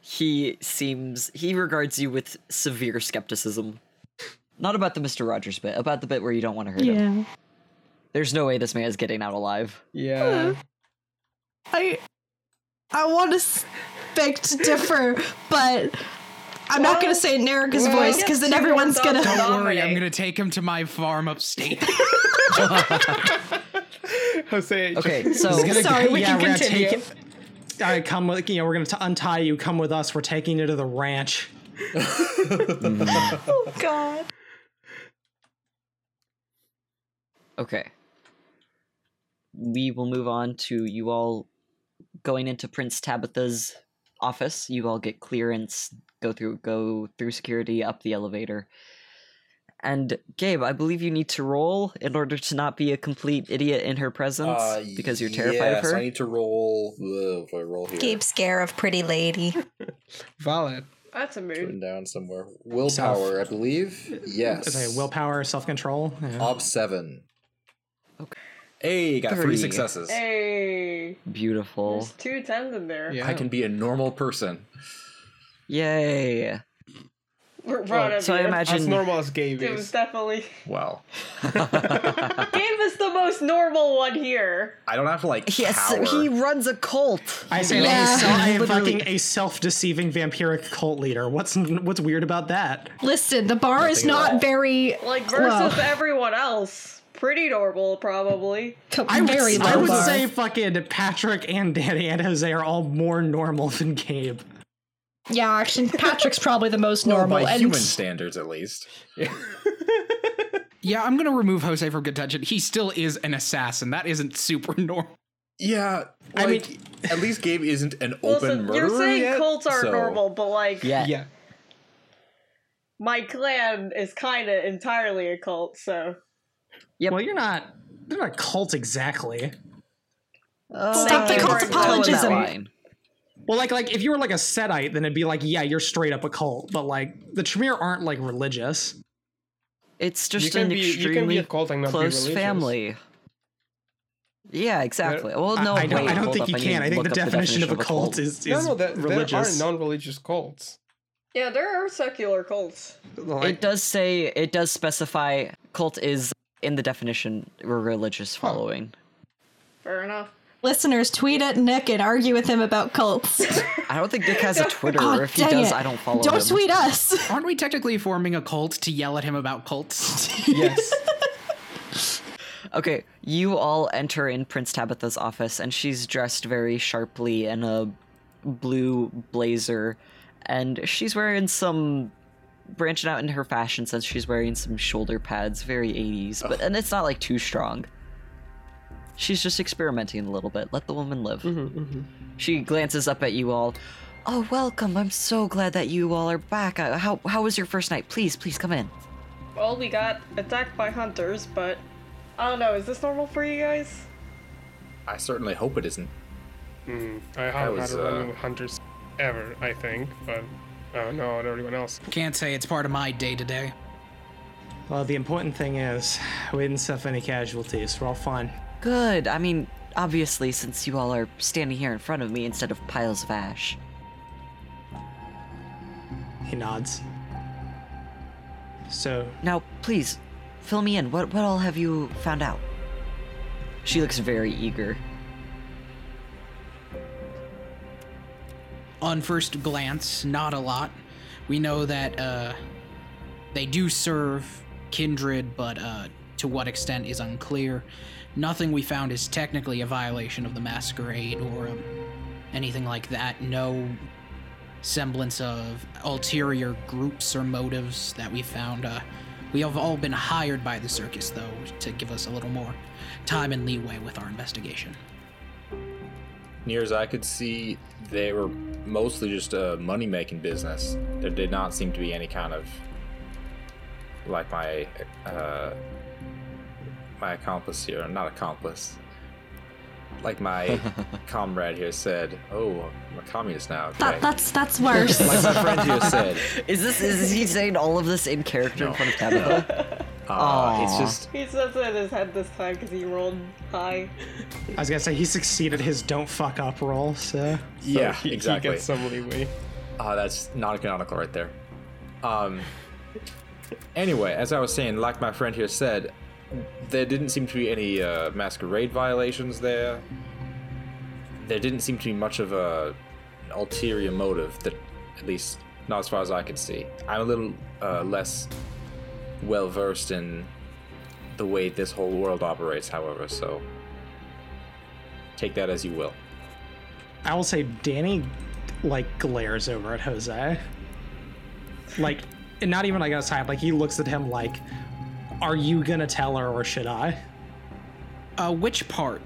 He seems he regards you with severe skepticism. Not about the Mr. Rogers bit, about the bit where you don't want to hurt him. There's no way this man is getting out alive.
Yeah.
I I want to beg to differ, but I'm not going to say it in Erica's
well,
voice because then everyone's going
thumbs
to.
up.
Don't worry, I'm gonna take him to my farm upstate.
Jose. just-
Okay, so
gonna-
Sorry, we
yeah,
can
we're gonna
continue.
take it. All right, come with you know we're gonna t- untie you. Come with us. We're taking you to the ranch.
Oh, God.
Okay. We will move on to you all going into Prince Tabitha's office. You all get clearance, go through go through security, up the elevator. And Gabe, I believe you need to roll in order to not be a complete idiot in her presence
Uh,
because you're terrified of
yes,
her.
I need to roll. Uh, if I roll here,
Gabe scare of pretty lady.
Valid.
That's a
written
mood.
down somewhere. Willpower, I believe. Yes.
Okay, willpower, self control.
Op seven.
Okay.
Hey, got three
Three.
successes.
Hey,
Beautiful.
there's two tens in there.
Yeah.
I can be a normal person.
Yay.
We're proud of
So I imagine
As normal as Gabe
It was
is.
definitely
Well,
Gabe is the most normal one here.
I don't have to like
Yes,
cower.
he runs a cult.
I say
Yeah.
a self- I am fucking a self-deceiving vampiric cult leader. What's what's weird about that?
Listen, the bar is
Nothing at all.
not very
Like versus
well,
everyone else, pretty normal probably.
I would,
very low
I would
bar.
say fucking Patrick and Danny and Jose are all more normal than Gabe.
Yeah, actually, Patrick's probably the most
Well,
normal.
by
and
human standards, at least.
yeah, I'm gonna remove Jose from contention. He still is an assassin. That isn't super normal.
Yeah,
I mean-
at least Gabe isn't an open
Listen,
murderer
you're saying
yet,
cults aren't
so-
normal, but like
Yeah.
Yeah.
my clan is kind of entirely a cult, so
Yep.
Well, you're not. They're not a cult exactly.
Stop the cult apologism.
Line.
Well, like like if you were like a Setite, then it'd be like, yeah, you're straight up a cult. But like the Tremere aren't like religious.
It's just an
be you can be
extremely
cult and
close family. Yeah, exactly. Well, no,
I, I don't,
wait,
I don't think
up,
you can.
to
I think
look
the definition, of a cult, is,
No,
is
no, there, there are non-religious cults.
yeah, there are secular cults.
Like,
It does say it does specify cult is in the definition a religious following.
Fair enough.
Listeners, tweet at Nick and argue with him about cults.
I don't think Nick has a Twitter,
oh,
or if he does,
it.
I don't follow him.
Don't tweet us.
Aren't we technically forming a cult to yell at him about cults?
Yes.
Okay, you all enter in Prince Tabitha's office, and she's dressed very sharply in a blue blazer, and she's wearing some branching out in her fashion sense. She's wearing some shoulder pads, very 80s, but and it's not like too strong. She's just experimenting a little bit. Let the woman live. She glances up at you all. Oh, welcome! I'm so glad that you all are back. Uh, How how was your first night? Please, please come in.
Well, we got attacked by hunters, but I don't know. Is this normal for you guys?
I certainly hope it isn't.
Mm, I haven't
was,
had a run
uh,
with hunters ever, I think, but I don't know about everyone else.
Can't say it's part of my day to day.
well, the important thing is we didn't suffer any casualties. We're all fine.
Good. I mean, obviously, since you all are standing here in front of me instead of piles of ash.
He nods. So
Now, please, fill me in. What what all have you found out? She looks very eager.
On first glance, not a lot. We know that uh, they do serve kindred, but uh, to what extent is unclear. Nothing we found is technically a violation of the masquerade or um, anything like that. No semblance of ulterior groups or motives that we found. Uh, we have all been hired by the circus, though, to give us a little more time and leeway with our investigation.
Near as I could see, they were mostly just a money making business. There did not seem to be any kind of like my uh, my accomplice here, not accomplice. like my comrade here said. Oh, I'm a communist now. Okay.
That that's that's worse.
like my friend here said.
Is this is he saying all of this in character in front of Tabitha?
Uh, it's just
He says it in his head this time because he rolled high.
I was gonna say he succeeded his don't fuck up roll, so
yeah,
he,
exactly.
He gets some leeway.
Uh, that's not canonical right there. Um. Anyway, as I was saying, like my friend here said, there didn't seem to be any uh, masquerade violations there. There didn't seem to be much of a an ulterior motive that, at least not as far as I could see. I'm a little uh, less well versed in the way this whole world operates, however. So take that as you will.
I will say Danny like glares over at Jose. Like not even like outside, like he looks at him like, Are you gonna tell her or should I?
Uh, which part?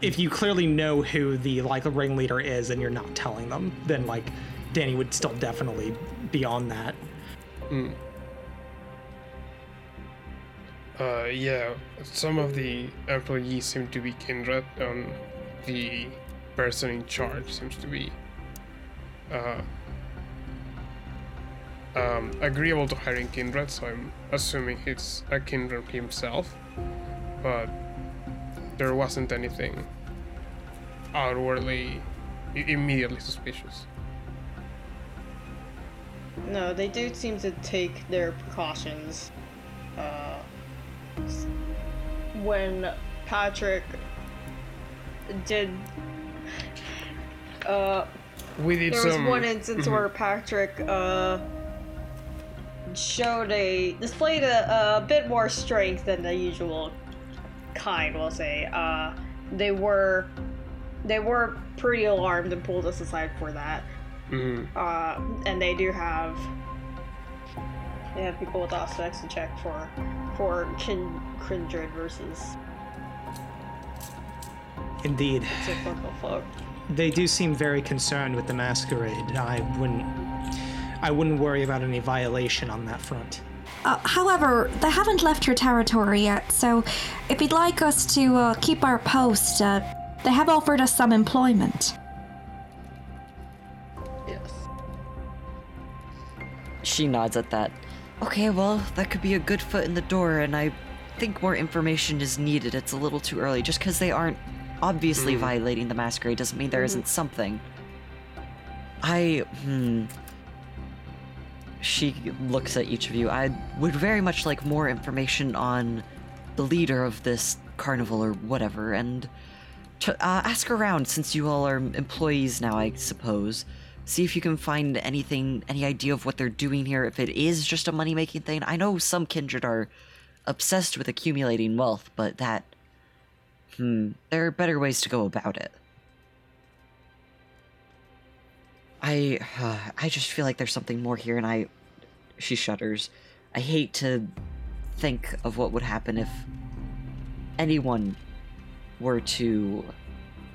If you clearly know who the like ringleader is and you're not telling them, then like Danny would still definitely be on that.
Uh, yeah, some of the employees seem to be kindred, and the person in charge seems to be uh, um, agreeable to hiring kindred, so I'm assuming he's a kindred himself. But there wasn't anything outwardly immediately suspicious.
No, they do seem to take their precautions. Uh, when Patrick did, uh,
We did
there was one instance
Mhm.
where Patrick uh, showed a displayed a, a bit more strength than the usual kind. We'll say. Uh, they were they were pretty alarmed and pulled us aside for that.
Mhm.
Uh, and they do have they have people with Auspex to check for for kin kindred versus
Indeed.
cyclical folk.
They do seem very concerned with the masquerade. I wouldn't I wouldn't worry about any violation on that front.
Uh, however, they haven't left your territory yet, so if you'd like us to uh, keep our post, uh, they have offered us some employment.
Yes.
She nods at that. Okay, well, that could be a good foot in the door, and I think more information is needed. It's a little too early. Just because they aren't obviously violating the masquerade doesn't mean there isn't something. I. Hmm. She looks at each of you. I would very much like more information on the leader of this carnival or whatever, and to, uh, ask around since you all are employees now, I suppose. See if you can find anything, any idea of what they're doing here, if it is just a money making thing. I know some kindred are obsessed with accumulating wealth, but that. Hmm, there are better ways to go about it. I. Uh, I just feel like there's something more here, and I. She shudders. I hate to think of what would happen if anyone were to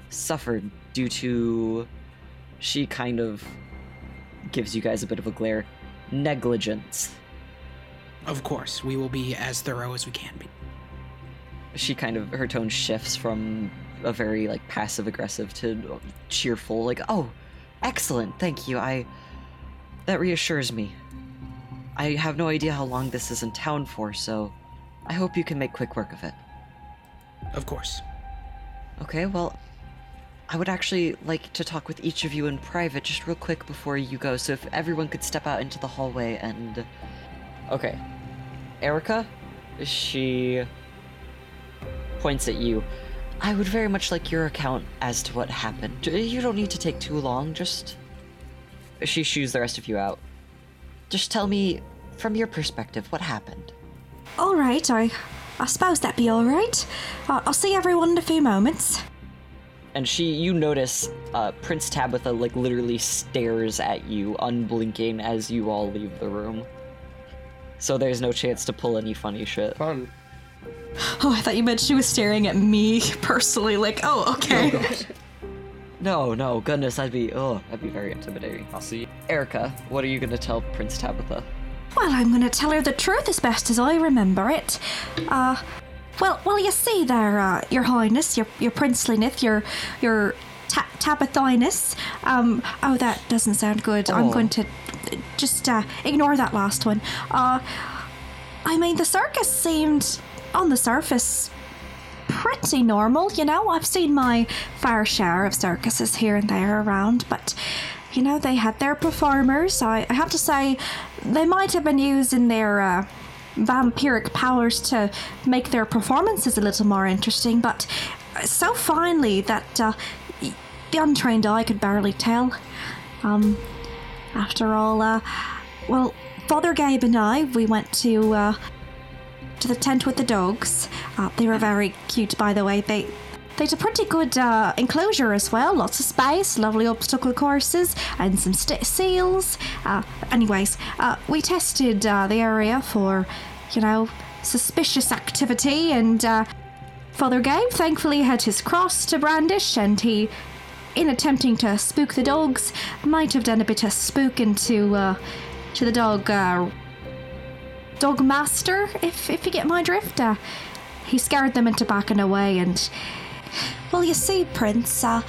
suffer due to she kind of gives you guys a bit of a glare negligence
Of course, we will be as thorough as we can be.
she kind of her tone shifts from a very like passive aggressive to cheerful like oh excellent thank you i that reassures me i have no idea how long this is in town for so i hope you can make quick work of it
Of course.
Okay, well, I would actually like to talk with each of you in private just real quick before you go. So if everyone could step out into the hallway and. Okay. Erica? She points at you. I would very much like your account as to what happened. You don't need to take too long, just. She shoos the rest of you out. Just tell me, from your perspective, what happened.
All right, I, I suppose that'd be all right. Uh, I'll see everyone in a few moments.
and she you notice uh, prince tabitha like literally stares at you unblinking as you all leave the room so there's no chance to pull any funny shit
Fun.
Oh, I thought you meant she was staring at me personally, like, oh, okay.
no no goodness I'd be oh that'd be very intimidating
I'll see.
erica what are you gonna tell prince tabitha
Well, I'm gonna tell her the truth as best as I remember it. Uh, Well, well, you see there, uh, Your Highness, your your princeliness, your your ta- Tabithiness. Um, oh, that doesn't sound good. I'm
Oh.
going to just uh, ignore that last one. Uh, I mean, the circus seemed, on the surface, pretty normal. You know, I've seen my fair share of circuses here and there around, but. You know, they had their performers. I, I have to say, they might have been using their uh, vampiric powers to make their performances a little more interesting, but so finely that uh, the untrained eye could barely tell. Um, after all, uh, well, Father Gabe and I, we went to uh, to the tent with the dogs. Uh, they were very cute, by the way. They they had a pretty good uh, enclosure as well. Lots of space, lovely obstacle courses, and some st- seals. Uh, anyways, uh, we tested uh, the area for, you know, suspicious activity, and uh, Father Gabe thankfully had his cross to brandish, and he, in attempting to spook the dogs, might have done a bit of spooking to uh, to the dog dog master, if if you get my drift. Uh, he scared them into backing away, and well, you see, Prince. Uh,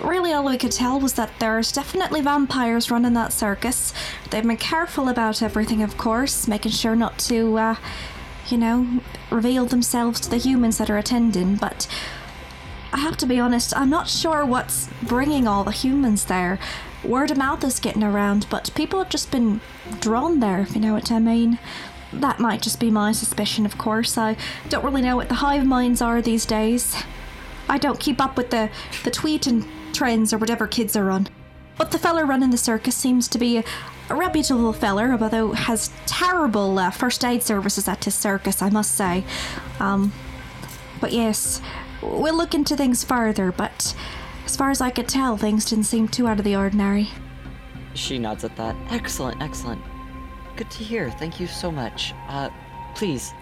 really, all we could tell was that there's definitely vampires running that circus. They've been careful about everything, of course, making sure not to, uh, you know, reveal themselves to the humans that are attending. But I have to be honest, I'm not sure what's bringing all the humans there. Word of mouth is getting around, but people have just been drawn there, if you know what I mean. That might just be my suspicion, of course. I don't really know what the hive minds are these days. I don't keep up with the, the tweet and trends or whatever kids are on. But the feller running the circus seems to be a, a reputable feller, although has terrible uh, first aid services at his circus, I must say. Um, but yes, we'll look into things further, but as far as I could tell, things didn't seem too out of the ordinary.
She nods at that. Excellent, excellent. Good to hear. Thank you so much. Uh, please,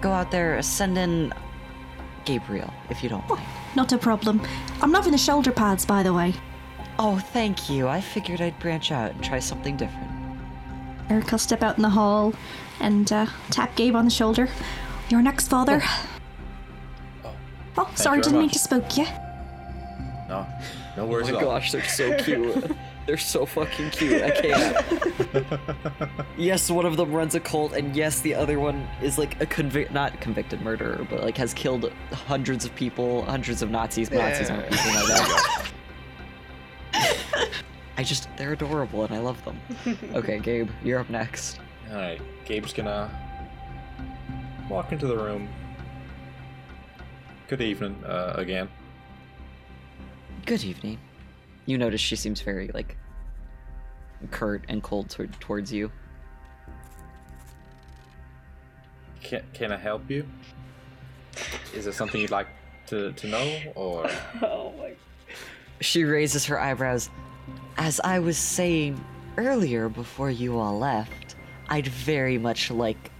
go out there, send in Gabriel, if you don't mind.
Not a problem. I'm loving the shoulder pads, by the way.
Oh, thank you. I figured I'd branch out and try something different.
Eric I'll step out in the hall and uh, tap Gabe on the shoulder. You're next, father. Oh, sorry,
you very
didn't mean to spook you.
No, no
Oh
worries
my
at all.
gosh, they're so cute. They're so fucking cute. I can't. yes, one of them runs a cult, and yes, the other one is like a convict, not convicted murderer, but like has killed hundreds of people, hundreds of Nazis. Nazis aren't people like that. I just, they're adorable, and I love them. Okay, Gabe, you're up next.
All right, Gabe's gonna walk into the room. Good evening, uh, again.
Good evening. You notice she seems very like curt and cold toward, towards you.
Can can I help you? Is there something you'd like to, to know, or
Oh my.
She raises her eyebrows. As I was saying earlier before you all left, I'd very much like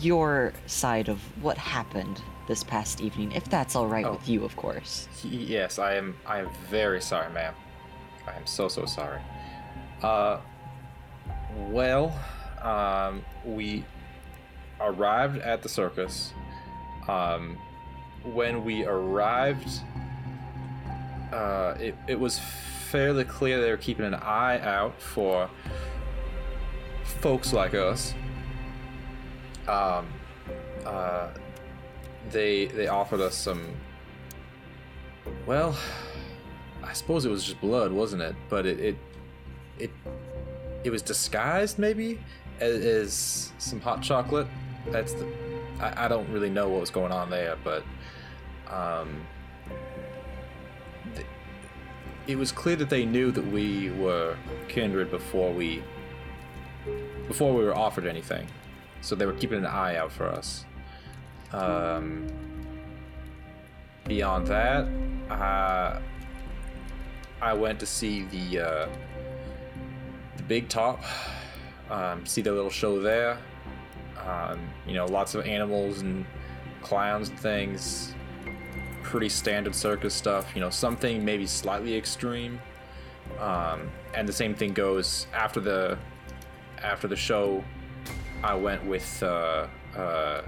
your side of what happened this past evening, if that's all right
Oh.
with you, of course.
Yes, I am. I am very sorry, ma'am. I am so so sorry. Uh, well, um, we arrived at the circus. Um, when we arrived, uh, it it was fairly clear they were keeping an eye out for folks like us. Um, uh, they they offered us some well, I suppose it was just blood, wasn't it? But it it it, it was disguised maybe as, as some hot chocolate. That's the I, I don't really know what was going on there, but um, th- it was clear that they knew that we were kindred before we before we were offered anything, so they were keeping an eye out for us. Um, beyond that, uh, I went to see the uh, the Big Top, um, see the little show there. Um, you know, lots of animals and clowns and things. Pretty standard circus stuff. You know, something maybe slightly extreme. Um, and the same thing goes after the after the show. I went with uh, uh,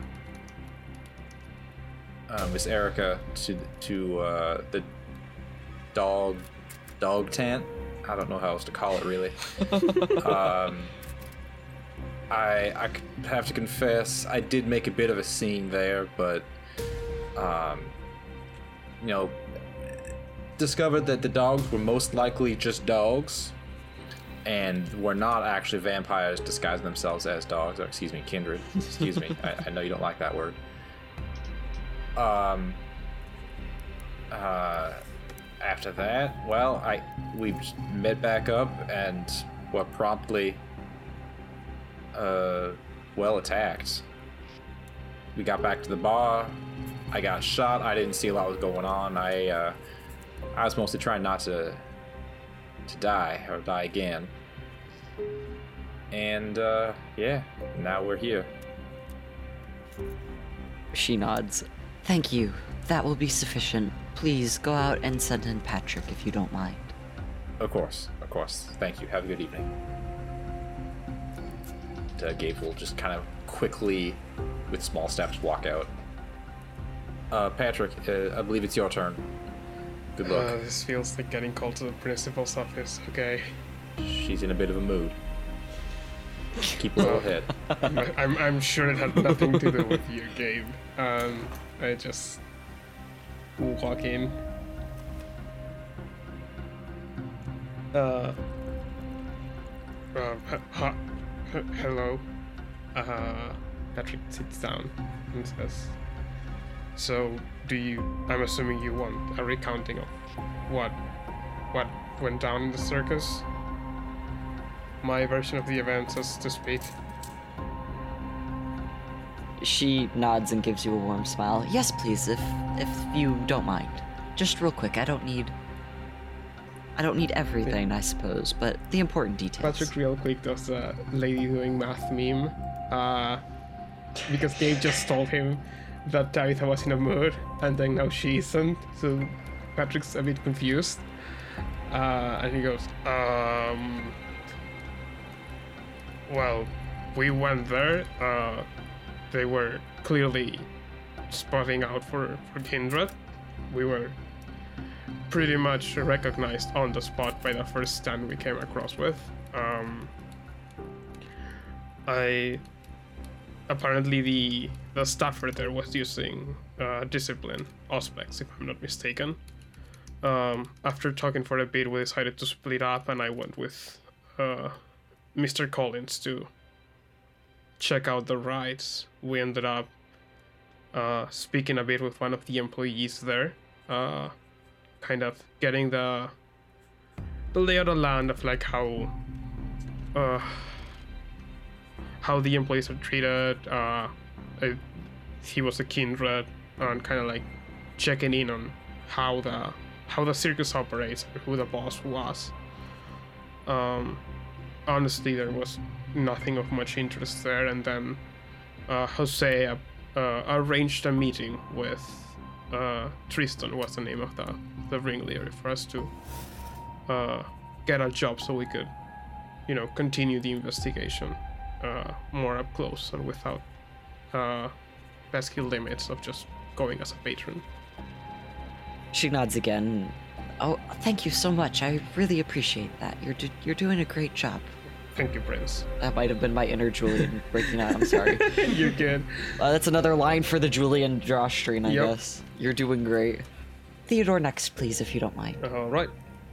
uh, Miss Erica to to uh, the dog dog tent. I don't know how else to call it really. um, I I have to confess I did make a bit of a scene there, but um, you know, discovered that the dogs were most likely just dogs, and were not actually vampires disguising themselves as dogs. Or excuse me, kindred. Excuse me. I, I know you don't like that word. Um. Uh. After that, well, I we met back up and were promptly uh well attacked. We got back to the bar. I got shot. I didn't see a lot was going on. I uh I was mostly trying not to to die or die again. And uh yeah, now we're here.
She nods.
Thank you. That will be sufficient. Please go out and send in Patrick if you don't mind.
Of course, of course. Thank you. Have a good evening. And, uh, Gabe will just kind of quickly, with small steps, walk out. Uh, Patrick, uh, I believe it's your turn. Good luck.
Uh, this feels like getting called to the principal's office. Okay.
She's in a bit of a mood. Keep a level head.
I'm, I'm, I'm sure it had nothing to do with you, Gabe. Um, I just walk in. Uh. Uh, h- h- h- hello. Uh, Patrick sits down and says, "So, do you? I'm assuming you want a recounting of what, what went down in the circus. My version of the events, as to speak."
She nods and gives you a warm smile.
Yes, please, if if you don't mind. Just real quick. I don't need. I don't need everything, I suppose, but the important details.
Patrick, real quick, does a lady doing math meme. Uh, because Gabe just told him that Tabitha was in a mood, and then now she isn't. So Patrick's a bit confused. Uh, and he goes, um. Well, we went there. Uh, they were clearly spotting out for, for Kindred. We were pretty much recognized on the spot by the first stand we came across with. Um, I apparently the the staffer there was using uh, discipline Auspex, if I'm not mistaken. Um, after talking for a bit, we decided to split up, and I went with uh, Mr. Collins to check out the rides. We ended up uh, speaking a bit with one of the employees there, uh, kind of getting the the lay of the land of like how uh, how the employees are treated. Uh, he was a kindred, and kind of like checking in on how the how the circus operates, who the boss was. Um, honestly, there was nothing of much interest there, and then uh, Jose uh, uh, arranged a meeting with uh, Tristan, was the name of the the ringleader, for us to uh, get a job so we could, you know, continue the investigation uh, more up close and without pesky limits of just going as a patron.
She nods again.
Oh, thank you so much. I really appreciate that. You're do- you're doing a great job.
Thank you, Prince.
That might have been my inner Julian breaking out. I'm sorry.
You're good.
Uh, that's another line for the Julian drawstring, I
Yep.
guess. You're doing great.
Theodore next, please, if you don't mind.
All right,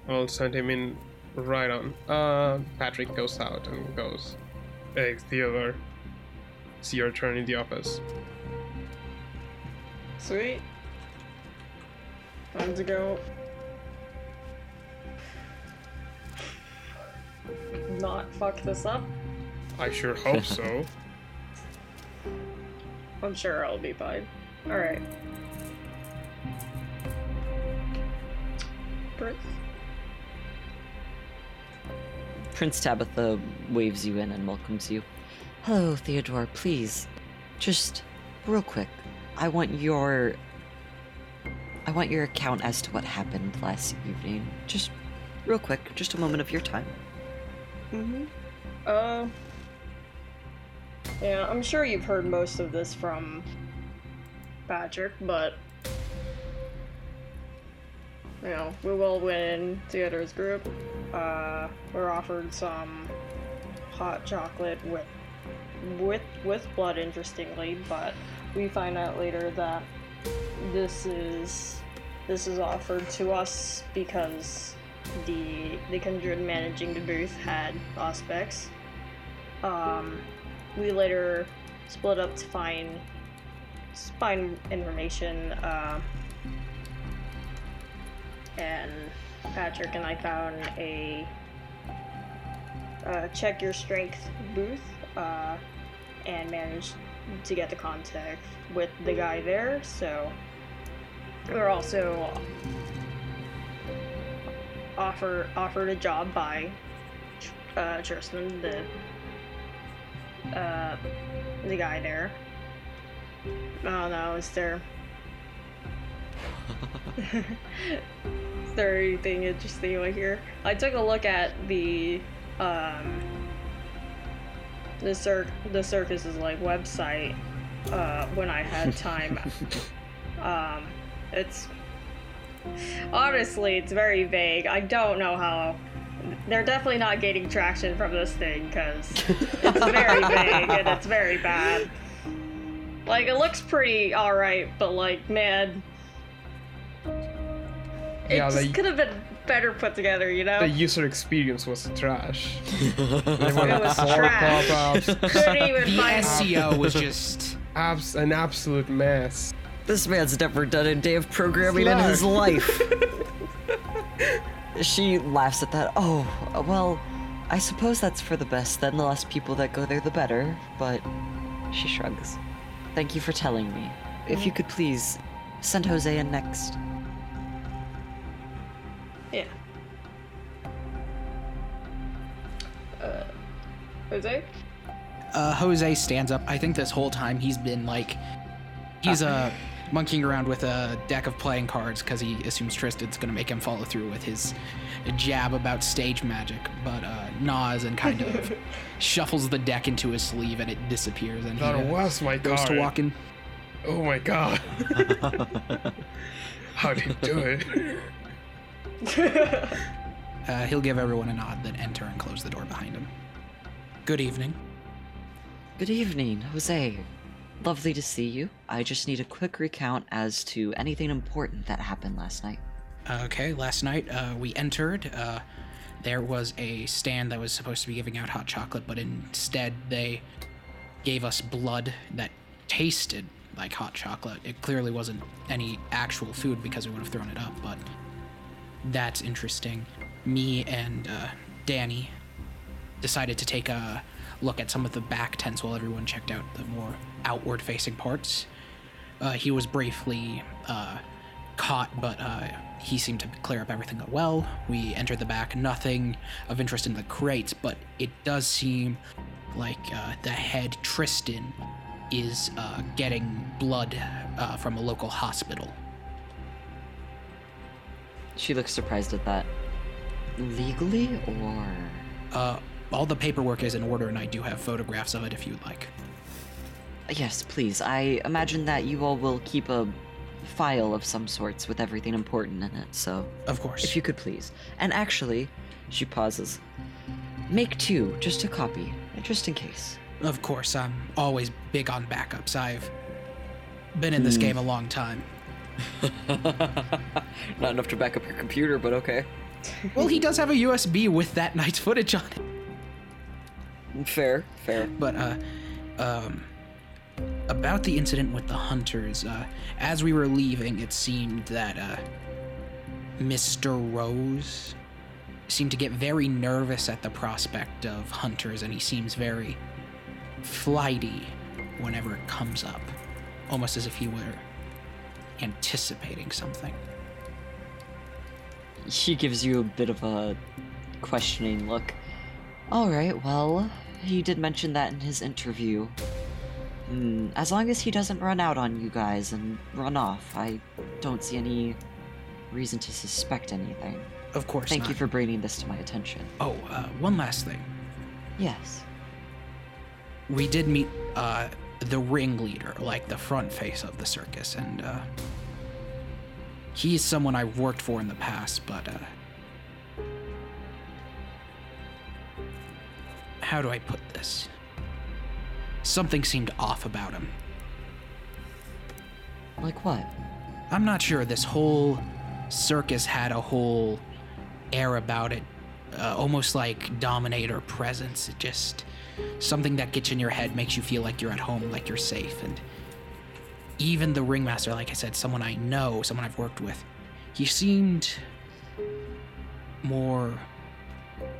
I'll send him in right on. Uh, Patrick goes out and goes, "Hey, Theodore, it's your turn in the office."
Sweet. Time to go. Not fuck this up.
I sure hope so.
I'm sure I'll be fine. Alright. Prince?
Prince Tabitha waves you in and welcomes you.
Hello, Theodore. Please, just real quick. I want your. I want your account as to what happened last evening. Just real quick, just a moment of your time.
Mm-hmm. Uh... Yeah, I'm sure you've heard most of this from Patrick, but... You know, we will win Theater's group. Uh, we're offered some hot chocolate with with with blood interestingly but we find out later that this is this is offered to us because the the kindred managing the booth had Auspex. Um, we later split up to find find information. Uh, and Patrick and I found a uh, check your strength booth uh, and managed to get the contact with the guy there. So we're also offer offered a job by uh, Tristan, the uh, the guy there. Oh no, is there is there anything interesting over here? I took a look at the um the cir- the circus's like website uh when I had time. um it's honestly it's very vague. I don't know how they're definitely not gaining traction from this thing because it's very vague and it's very bad. Like it looks pretty alright, but like man, it
Yeah,
just could have been better put together, you know.
The user experience was trash. They
it
wanted
was trash.
pop-ups,
Couldn't even
The
find.
SEO was just
abs- an absolute mess.
This man's never done a day of programming in his life.
She laughs at that. Oh, well, I suppose that's for the best. Then the less people that go there, the better. But she shrugs. Thank you for telling me. If you could please send Jose in next.
Yeah. Uh, Jose?
uh, Jose stands up. I think this whole time he's been like, he's uh, monkeying around with a deck of playing cards because he assumes Tristan's gonna make him follow through with his jab about stage magic. But uh, nods and kind of shuffles the deck into his sleeve and it disappears. And he
That
uh,
was my
goes
card.
to walking.
Oh my god. How did he do it?
Uh, he'll give everyone a nod, then enter and close the door behind him. Good evening.
Good evening, Jose. Lovely to see you. I just need a quick recount as to anything important that happened last night.
Okay, last night uh, we entered. Uh, there was a stand that was supposed to be giving out hot chocolate, but instead they gave us blood that tasted like hot chocolate. It clearly wasn't any actual food because we would have thrown it up, but that's interesting. Me and uh, Danny decided to take a look at some of the back tents while everyone checked out the more outward facing parts. Uh, he was briefly uh, caught, but uh, he seemed to clear up everything well. We entered the back, nothing of interest in the crates, but it does seem like uh, the head Tristan is uh, getting blood uh, from a local hospital.
She looks surprised at that. Legally, or.
Uh, all the paperwork is in order, and I do have photographs of it if you'd like.
Yes, please. I imagine that you all will keep a file of some sorts with everything important in it, so.
Of course.
If you could please. And actually, she pauses. Make two, just a copy, just in case.
Of course, I'm always big on backups. I've been in this game a long time.
Not enough to back up your computer, but okay.
Well, he does have a USB with that night's footage on it.
Fair, fair.
But uh, um, about the incident with the hunters, uh, as we were leaving, it seemed that uh, Mr. Rose seemed to get very nervous at the prospect of hunters, and he seems very flighty whenever it comes up, almost as if he were anticipating something.
She gives you a bit of a questioning look. Alright, well, he did mention that in his interview. Hmm, as long as he doesn't run out on you guys and run off, I don't see any reason to suspect anything.
Of course.
Thank
not.
you for bringing this to my attention.
Oh, uh, one last thing.
Yes.
we did meet uh, the ringleader, like the front face of the circus, and uh, he is someone I've worked for in the past, but uh, how do I put this? Something seemed off about him.
Like what?
I'm not sure. This whole circus had a whole air about it, uh, almost like dominator presence. It just something that gets in your head makes you feel like you're at home, like you're safe. And even the ringmaster, like I said, someone I know, someone I've worked with, he seemed more.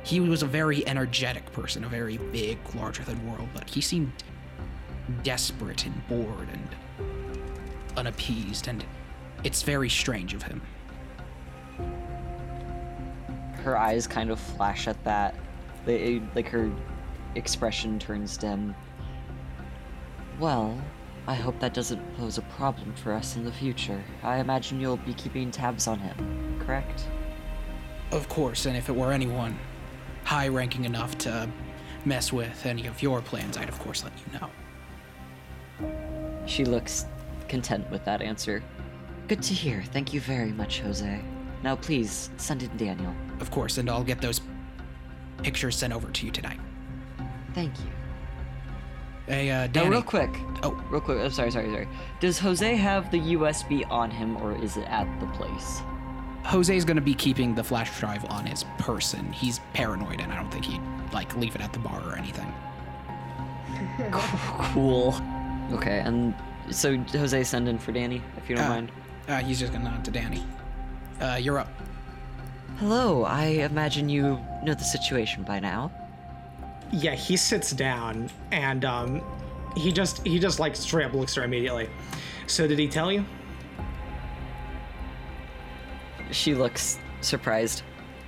He was a very energetic person, a very big, larger than world, but he seemed desperate and bored and unappeased, and it's very strange of him.
Her eyes kind of flash at that. They, like her expression turns dim.
Well, I hope that doesn't pose a problem for us in the future. I imagine you'll be keeping tabs on him, correct?
Of course, and if it were anyone high ranking enough to mess with any of your plans, I'd of course let you know.
She looks content with that answer.
Good to hear. Thank you very much, Jose. Now please send in Daniel.
Of course, and I'll get those pictures sent over to you tonight.
Thank you.
Hey, uh,
Now, real quick.
Oh.
real quick. I'm sorry, sorry, sorry. Does Jose have the USB on him, or is it at the place?
Jose's gonna be keeping the flash drive on his person. He's paranoid, and I don't think he'd like leave it at the bar or anything.
Cool. Okay, and so Jose send in for Danny, if you don't
Uh,
mind.
Uh, he's just gonna nod to Danny. Uh, you're up.
Hello, I imagine you know the situation by now.
Yeah, he sits down and um, he just he just like straight up looks at her immediately. So did he tell you?
She looks surprised.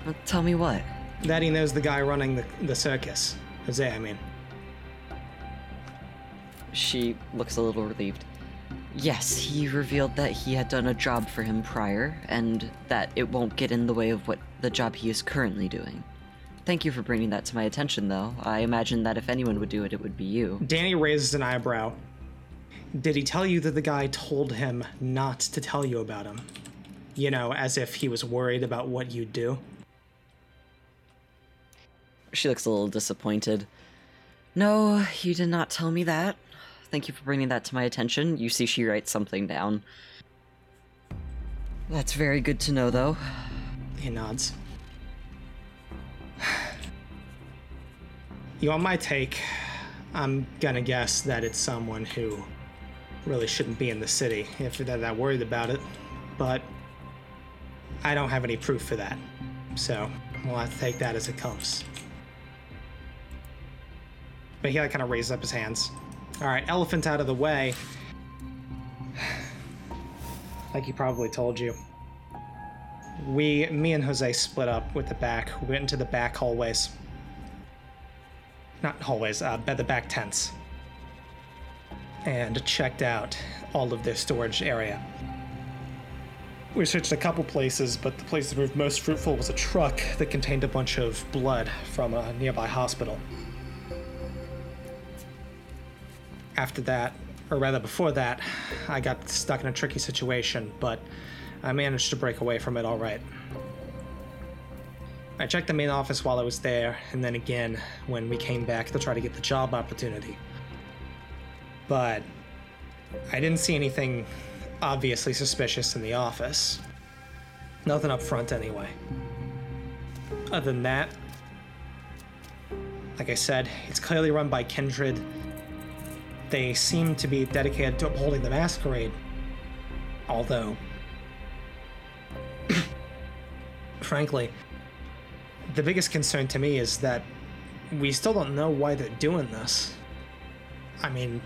Uh, Tell me what?
That he knows the guy running the, the circus. Jose, I mean.
She looks a little relieved.
Yes, he revealed that he had done a job for him prior, and that it won't get in the way of what the job he is currently doing. Thank you for bringing that to my attention, though. I imagine that if anyone would do it, it would be you.
Danny raises an eyebrow. Did he tell you that the guy told him not to tell you about him? You know, as if he was worried about what you'd do?
She looks a little disappointed.
No, he did not tell me that.
Thank you for bringing that to my attention. You see, she writes something down.
That's very good to know, though.
He nods. You want my take? I'm gonna guess that it's someone who really shouldn't be in the city if they're that worried about it. But I don't have any proof for that. So we'll have to take that as it comes. But he like kind of raises up his hands. All right, elephant out of the way. Like he probably told you. We, me and Jose split up with the back. We went into the back hallways. Not hallways, uh, the back tents. And checked out all of their storage area. We searched a couple places, but the place that proved most fruitful was a truck that contained a bunch of blood from a nearby hospital. After that, or rather before that, I got stuck in a tricky situation, but I managed to break away from it all right. I checked the main office while I was there, and then again when we came back to try to get the job opportunity. But I didn't see anything obviously suspicious in the office. Nothing up front, anyway. Other than that, like I said, it's clearly run by Kindred. They seem to be dedicated to upholding the masquerade. Although, frankly, the biggest concern to me is that we still don't know why they're doing this. I mean,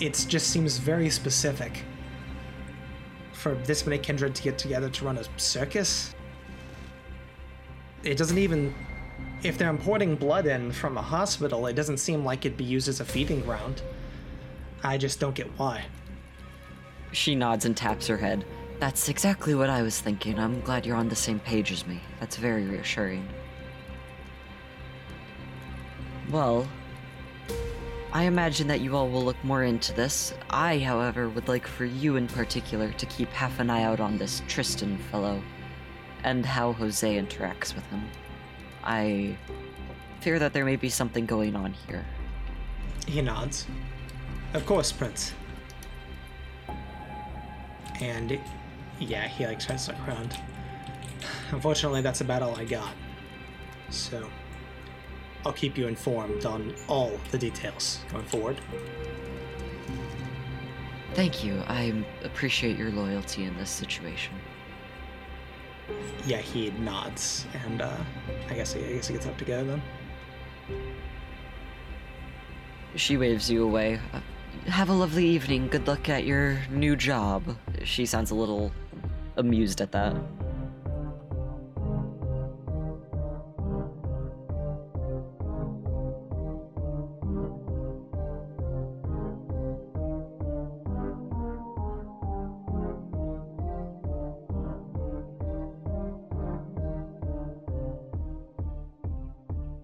it just seems very specific for this many kindred to get together to run a circus. It doesn't even. If they're importing blood in from a hospital, it doesn't seem like it'd be used as a feeding ground. I just don't get why.
She nods and taps her head.
That's exactly what I was thinking. I'm glad you're on the same page as me. That's very reassuring. Well, I imagine that you all will look more into this. I, however, would like for you in particular to keep half an eye out on this Tristan fellow and how Jose interacts with him. I fear that there may be something going on here.
He nods. Of course, Prince. And yeah, he like tries to look around. Unfortunately, that's about all I got. So I'll keep you informed on all the details going forward.
Thank you. I appreciate your loyalty in this situation.
Yeah, he nods, and uh, I guess I guess he gets up to go then.
She waves you away. Uh, have a lovely evening. Good luck at your new job. She sounds a little amused at that.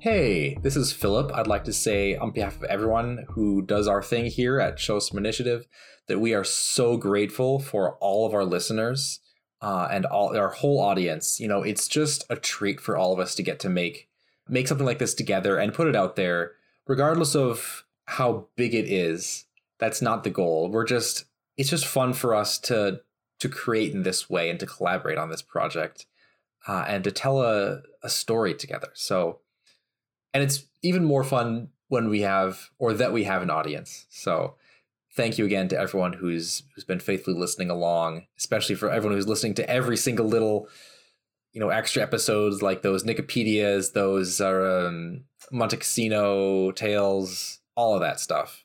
Hey, this is Philip. I'd like to say, on behalf of everyone who does our thing here at Show Some Initiative, that we are so grateful for all of our listeners uh, and all our whole audience. You know, it's just a treat for all of us to get to make make something like this together and put it out there, regardless of how big it is. That's not the goal. We're just it's just fun for us to to create in this way and to collaborate on this project uh, and to tell a, a story together. So and it's even more fun when we have or that we have an audience. So thank you again to everyone who's who's been faithfully listening along, especially for everyone who's listening to every single little you know extra episodes like those Nicopedias, those um, Monte Cassino tales, all of that stuff.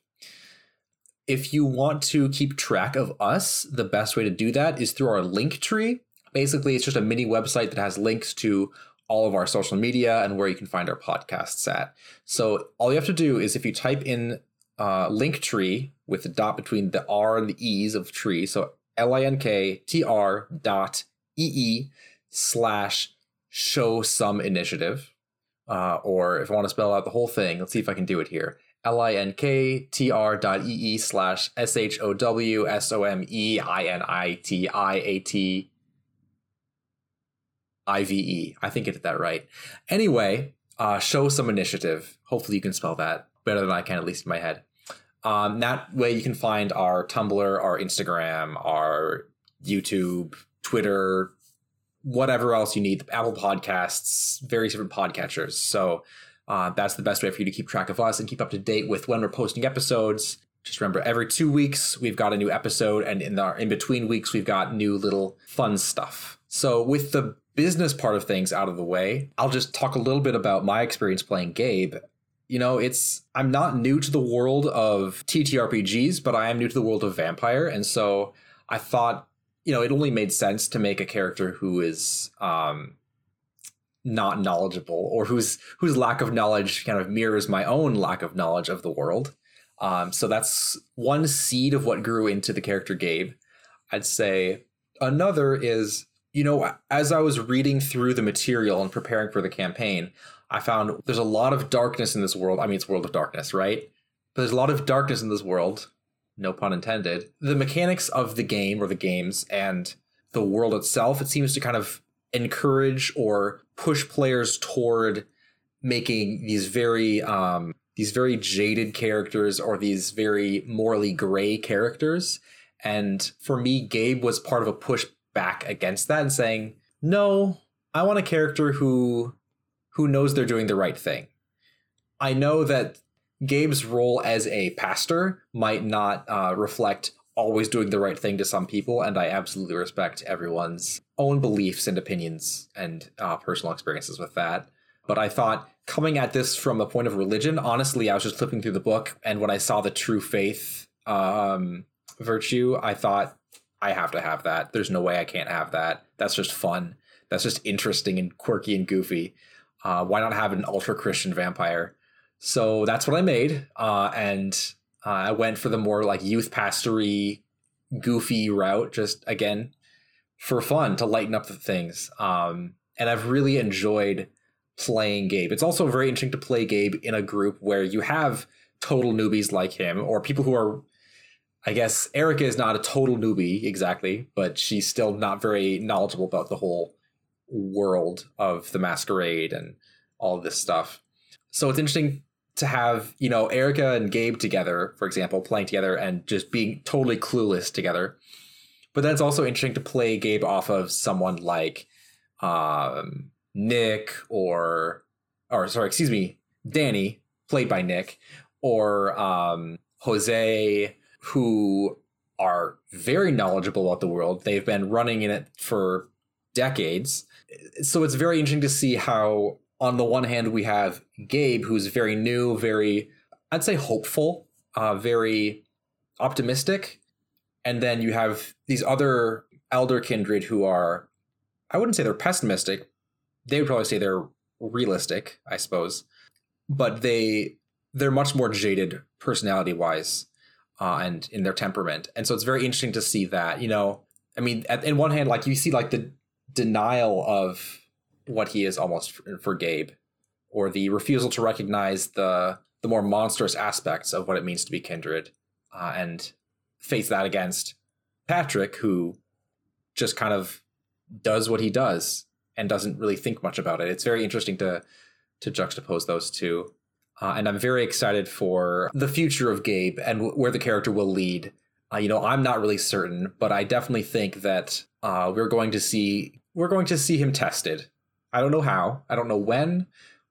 If you want to keep track of us, the best way to do that is through our link tree. Basically, it's just a mini website that has links to all of our social media and where you can find our podcasts at. So all you have to do is if you type in uh, Linktree with the dot between the R and the E's of tree, so L I N K T R dot E E slash show some initiative. Uh, or if I want to spell out the whole thing, let's see if I can do it here. L I N K T R dot E E slash S H O W S O M E I N I T I A T IVE. I think I did that right. Anyway, uh, show some initiative. Hopefully, you can spell that better than I can, at least in my head. Um, that way, you can find our Tumblr, our Instagram, our YouTube, Twitter, whatever else you need, Apple Podcasts, various different podcatchers. So uh, that's the best way for you to keep track of us and keep up to date with when we're posting episodes. Just remember, every two weeks we've got a new episode, and in our in between weeks we've got new little fun stuff. So with the business part of things out of the way, I'll just talk a little bit about my experience playing Gabe. You know, it's I'm not new to the world of TTRPGs, but I am new to the world of Vampire, and so I thought, you know, it only made sense to make a character who is um not knowledgeable or whose whose lack of knowledge kind of mirrors my own lack of knowledge of the world. Um, so that's one seed of what grew into the character Gabe. I'd say another is you know, as I was reading through the material and preparing for the campaign, I found there's a lot of darkness in this world. I mean, it's World of Darkness, right? But there's a lot of darkness in this world, no pun intended. The mechanics of the game or the games and the world itself, it seems to kind of encourage or push players toward making these very um, these very jaded characters or these very morally gray characters. And for me, Gabe was part of a push back against that and saying, "No, I want a character who who knows they're doing the right thing." I know that Gabe's role as a pastor might not uh, reflect always doing the right thing to some people, and I absolutely respect everyone's own beliefs and opinions and uh, personal experiences with that. But I thought coming at this from a point of religion, honestly, I was just flipping through the book, and when I saw the true faith um, virtue, I thought I have to have that. There's no way I can't have that. That's just fun. That's just interesting and quirky and goofy. Uh, why not have an ultra Christian vampire? So that's what I made, uh, and uh, I went for the more like youth pastory, goofy route. Just again for fun to lighten up the things. Um, and I've really enjoyed playing Gabe. It's also very interesting to play Gabe in a group where you have total newbies like him, or people who are, I guess, Erica is not a total newbie exactly, but she's still not very knowledgeable about the whole world of the masquerade and all this stuff. So it's interesting to have, you know, Erica and Gabe together, for example, playing together and just being totally clueless together. But then it's also interesting to play Gabe off of someone like um, Nick or, or sorry, excuse me, Danny, played by Nick, or um, Jose, who are very knowledgeable about the world. They've been running in it for decades. So it's very interesting to see how, on the one hand, we have Gabe, who's very new, very, I'd say, hopeful, uh, very optimistic. And then you have these other elder kindred who are, I wouldn't say they're pessimistic. They would probably say they're realistic, I suppose. But they they're much more jaded personality wise uh, and in their temperament. And so it's very interesting to see that, you know, I mean, at, in one hand, like you see like the denial of what he is almost for, for Gabe or the refusal to recognize the the more monstrous aspects of what it means to be kindred uh, and face that against Patrick, who just kind of does what he does and doesn't really think much about it. It's very interesting to to juxtapose those two. Uh, and I'm very excited for the future of Gabe and w- where the character will lead. Uh, you know, I'm not really certain, but I definitely think that uh, we're going to see we're going to see him tested. I don't know how, I don't know when,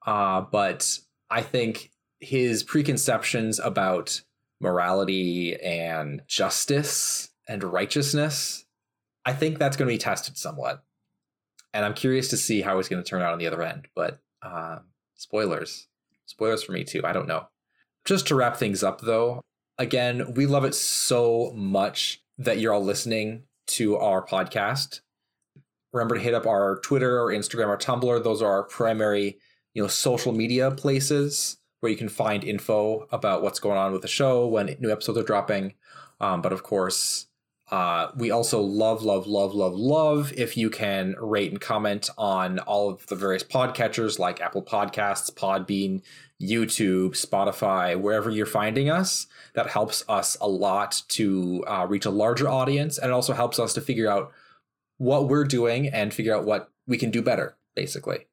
uh, but I think his preconceptions about morality and justice and righteousness, I think that's going to be tested somewhat. And I'm curious to see how it's going to turn out on the other end. But uh, spoilers, spoilers for me too. I don't know. Just to wrap things up, though, again, we love it so much that you're all listening to our podcast. Remember to hit up our Twitter or Instagram or Tumblr. Those are our primary, you know, social media places where you can find info about what's going on with the show when new episodes are dropping. Um, but of course, uh, we also love, love, love, love, love if you can rate and comment on all of the various podcatchers like Apple Podcasts, Podbean, YouTube, Spotify, wherever you're finding us. That helps us a lot to uh, reach a larger audience, and it also helps us to figure out what we're doing and figure out what we can do better, basically.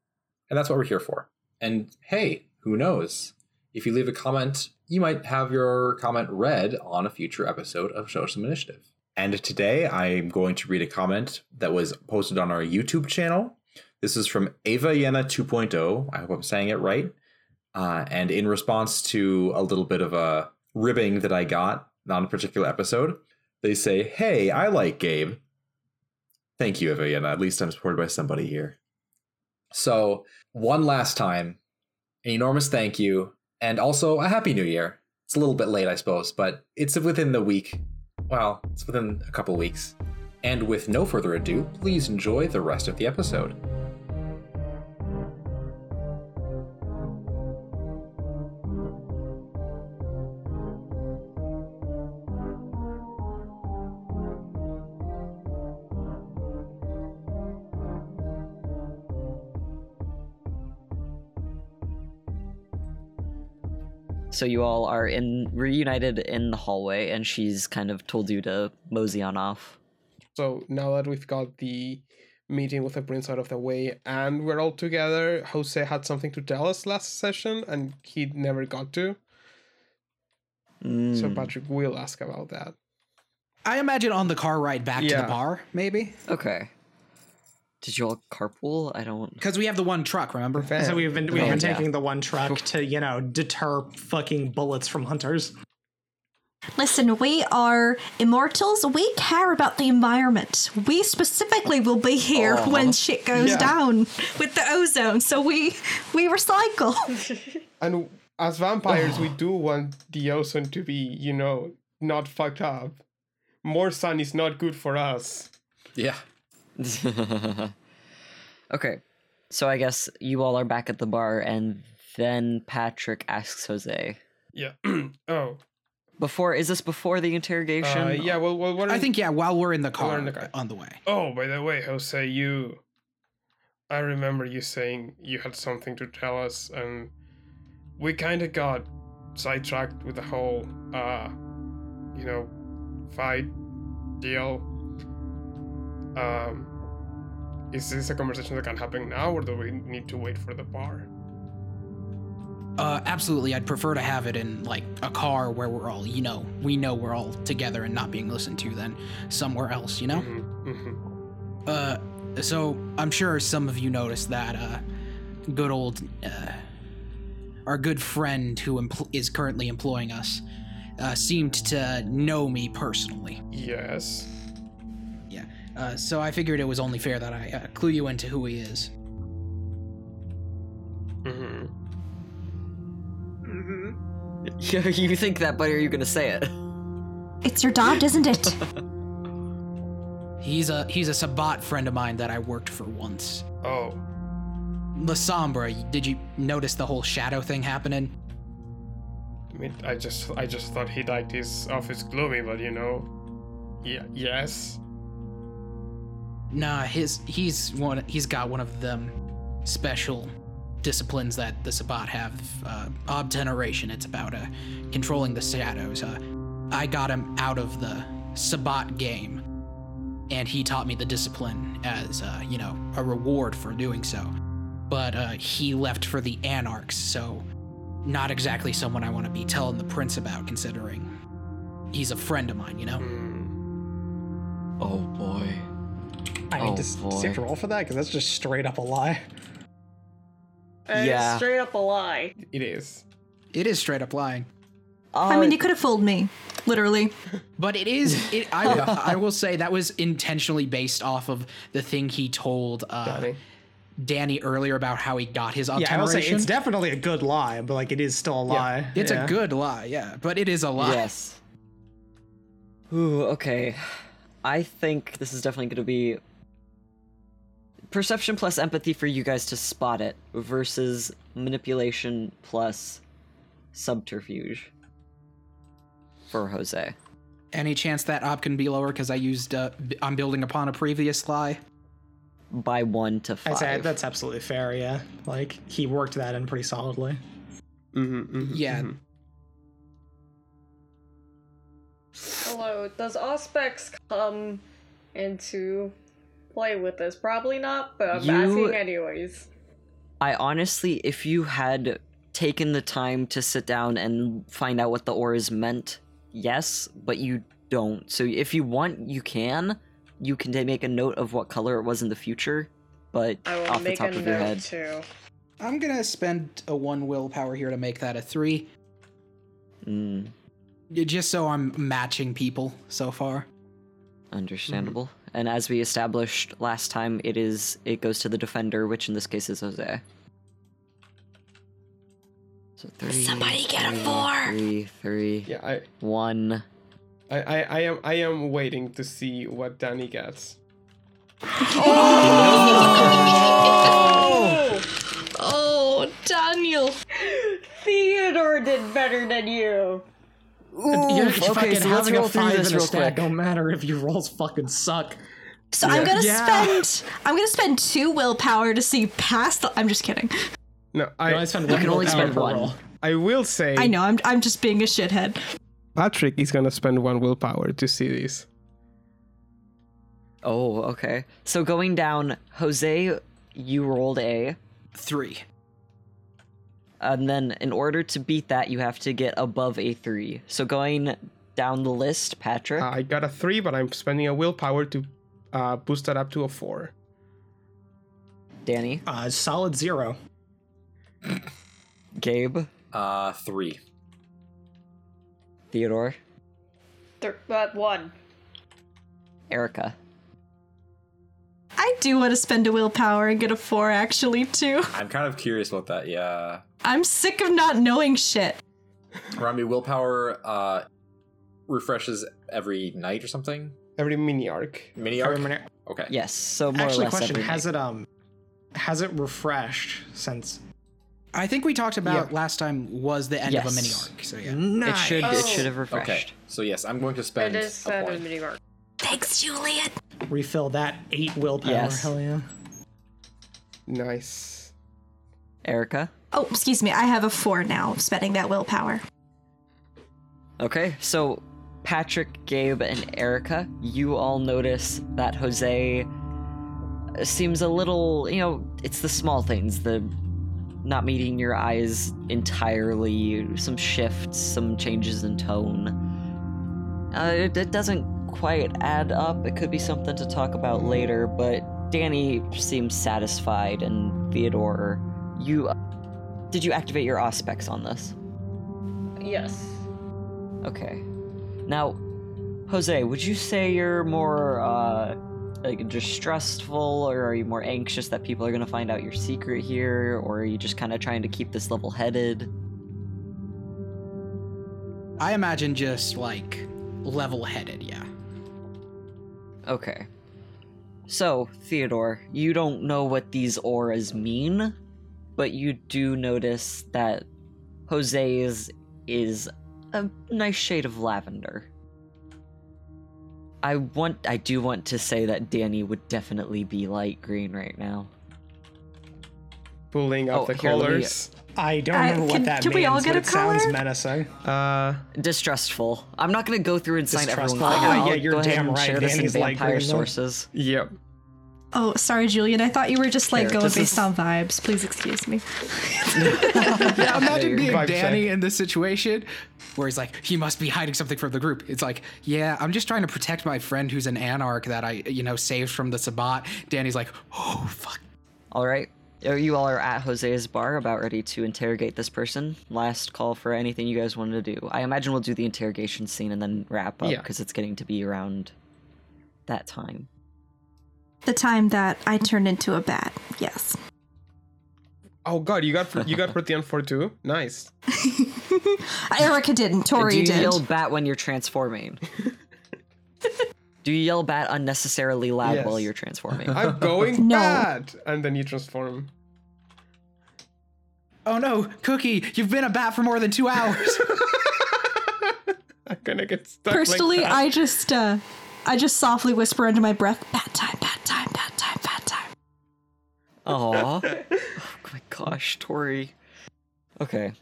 And that's what we're here for. And hey, who knows? If you leave a comment, you might have your comment read on a future episode of Show Some Initiative. And today I'm going to read a comment that was posted on our YouTube channel. This is from Ava Yena 2.0. I hope I'm saying it right. Uh, and in response to a little bit of a ribbing that I got on a particular episode, they say, Hey, I like Gabe. Thank you, Ava Yena. At least I'm supported by somebody here. So, one last time, an enormous thank you, and also a happy new year. It's a little bit late, I suppose, but it's within the week. Well, it's within a couple weeks. And with no further ado, please enjoy the rest of the episode.
So you all are in reunited in the hallway, and she's kind of told you to mosey on off.
So now that we've got the meeting with the prince out of the way and we're all together, Jose had something to tell us last session and he never got to. So
Mm,
Patrick will ask about that.
I imagine on the car ride back to the bar, maybe
okay. Did you all carpool? I don't.
because we have the one truck. Remember?
Van.
So we've been we've
Oh,
been
yeah.
taking the one truck to you know deter fucking bullets from hunters.
Listen, we are immortals. We care about the environment. We specifically will be here when shit goes
Yeah.
down with the ozone. So we we recycle.
And as vampires, we do want the ozone to be, you know, not fucked up. More sun is not good for us.
Yeah.
okay, so I guess you all are back at the bar, and then Patrick asks Jose.
Yeah. oh.
Before is this before the interrogation?
Uh, yeah. Well, well, what
I
are-
think yeah. While we're in the car,
in the car.
on the way.
Oh, by the way, Jose, you. I remember you saying you had something to tell us, and we kind of got sidetracked with the whole, uh, you know, fight deal. Um, is this a conversation that can happen now, or do we need to wait for the bar?
Uh, absolutely. I'd prefer to have it in like a car where we're all, you know, we know we're all together and not being listened to than somewhere else, you know?
Mm-hmm.
Uh, so I'm sure some of you noticed that, uh, good old, uh, our good friend who empl- is currently employing us, uh, seemed to know me personally.
Yes.
Yeah. Uh, so I figured it was only fair that I uh, clue you into who he is.
Mm-hmm.
you think that, but are you gonna say it?
It's your dad, isn't it?
He's a he's a Sabbat friend of mine that I worked for once.
Oh.
Lasombra, did you notice the whole shadow thing happening?
I mean, I just, I just thought he liked his office gloomy, but you know, yeah, yes.
Nah, his he's one he's got one of them special disciplines that the Sabbat have. Uh, Obtenebration. It's about uh, controlling the shadows. Uh, I got him out of the Sabbat game, and he taught me the discipline as uh, you know a reward for doing so. But uh, he left for the Anarchs, so not exactly someone I want to be telling the prince about, considering he's a friend of mine. You know.
Oh boy.
I mean,
Oh,
does, does he have to roll for that? Because that's just straight up a lie.
And
Yeah.
straight up a lie.
It is.
It is straight up lying.
I mean, you could have fooled me, literally.
But it is. It, I, I will say that was intentionally based off of the thing he told uh,
Danny.
Danny earlier about how he got his
Yeah, I will say it's definitely a good lie, but like it is still a lie.
It's
Yeah.
a good lie, yeah, but it is a lie.
Yes. Ooh, okay. I think this is definitely going to be perception plus empathy for you guys to spot it versus manipulation plus subterfuge for Jose.
Any chance that op can be lower because I used uh, b- I'm building upon a previous lie.
By one to
I'd
five.
say that's absolutely fair. Yeah, like he worked that in pretty solidly.
Mm-hmm, mm-hmm,
Yeah.
mhm.
Hello, does Auspex come into play with this? Probably not, but I'm
You-
asking anyways.
I honestly, if you had taken the time to sit down and find out what the auras meant, yes, but you don't. So if you want, you can. You can make a note of what color it was in the future, but
I will
off the top
a
of your head,
too.
I'm gonna spend a one willpower here to make that a three,
mm,
just so I'm matching people so far.
understandable. And as we established last time, it is it goes to the defender, which in this case is Jose. So three.
Somebody get a
three,
four.
Three, three,
Yeah, I,
one.
I, I, I am, I am waiting to see what Danny gets.
oh! Oh, Daniel.
Theodore did better than you.
You're
okay,
fucking
so let's
having
roll
a
through
five
this
in a
real
stat
quick.
don't matter if your rolls fucking suck.
So I'm gonna
Yeah.
spend. I'm gonna spend two willpower to see past. The, I'm just kidding.
No,
You
I,
only spend
You can only spend one.
roll.
I will say
I know. I'm. I'm just being a shithead.
Patrick is gonna spend one willpower to see this.
Oh, okay. So going down, Jose, you rolled a,
Three.
And then in order to beat that, you have to get above a three. So going down the list, Patrick.
Uh, I got a three, but I'm spending a willpower to uh, boost that up to a four.
Danny,
Uh, solid zero.
Gabe,
Uh, three.
Theodore,
Th- but one.
Erica.
I do want to spend a willpower and get a four, actually, too.
I'm kind of curious about that. Yeah.
I'm sick of not knowing shit.
Rami, willpower uh, refreshes every night or something.
Every mini arc.
Mini arc.
Every minute-
Okay.
Yes, so more
Actually,
or less
question:
every
Has
night.
it um, has it refreshed since?
I think we talked about
Yeah.
last time was the end of a mini arc. So yeah.
It should it
Oh.
should have refreshed.
Okay.
refreshed.
So yes, I'm going to spend
It
a point.
in mini arc.
Thanks, Juliet.
Refill that eight willpower.
Yes.
Hell yeah.
Nice.
Erica,
Oh, excuse me. I have a four now, spending that willpower.
Okay, so Patrick, Gabe, and Erica, you all notice that Jose seems a little, you know, it's the small things, the not meeting your eyes entirely, some shifts, some changes in tone. Uh, it, it doesn't quite add up. It could be something to talk about later, but Danny seems satisfied, and Theodore, you. Did you activate your auspex on this?
Yes.
Okay. Now, Jose, would you say you're more uh like distrustful or are you more anxious that people are going to find out your secret here or are you just kind of trying to keep this level-headed?
I imagine just like level-headed, yeah.
Okay. So, Theodore, you don't know what these auras mean, but you do notice that Jose's is a nice shade of lavender. I want I do want to say that Danny would definitely be light green right now.
Pulling out
Oh,
the
here, let me-
colors.
I don't
Uh,
remember
can-
what that
can
means.
we all
but
get a
it sounds menacing.
Uh,
Distrustful. I'm not gonna go through and sign everyone.
Distrustful.
but
Yeah,
I'll
yeah, you're
go ahead
damn
and
right.
Share this in
Danny's light
vampire
green, though.
sources.
yep.
Oh, sorry, Julian. I thought you were just like
Here,
going based
is-
on vibes. Please excuse me.
Yeah, imagine being
Vibe
Danny
check.
in this situation where he's like, he must be hiding something from the group. It's like, yeah, I'm just trying to protect my friend who's an anarch that I, you know, saved from the Sabbat. Danny's like, oh, fuck.
All right. You all are at Jose's bar, about ready to interrogate this person. Last call for anything you guys wanted to do. I imagine we'll do the interrogation scene and then wrap up
Yeah.
because it's getting to be around that time.
The time that I turned into a bat. Yes.
Oh god, you got you got Protean for two. Nice.
Erica didn't. Tori did.
do you
did.
yell bat when you're transforming? do you yell bat unnecessarily loud
Yes.
while you're transforming?
I'm going
No.
bad, and then you transform.
Oh no, Cookie, you've been a bat for more than two hours.
I'm gonna get stuck.
Personally,
like that.
I just uh I just softly whisper under my breath, bat time, bat time, bat time, bat time.
Aw. oh my gosh, Tori. Okay.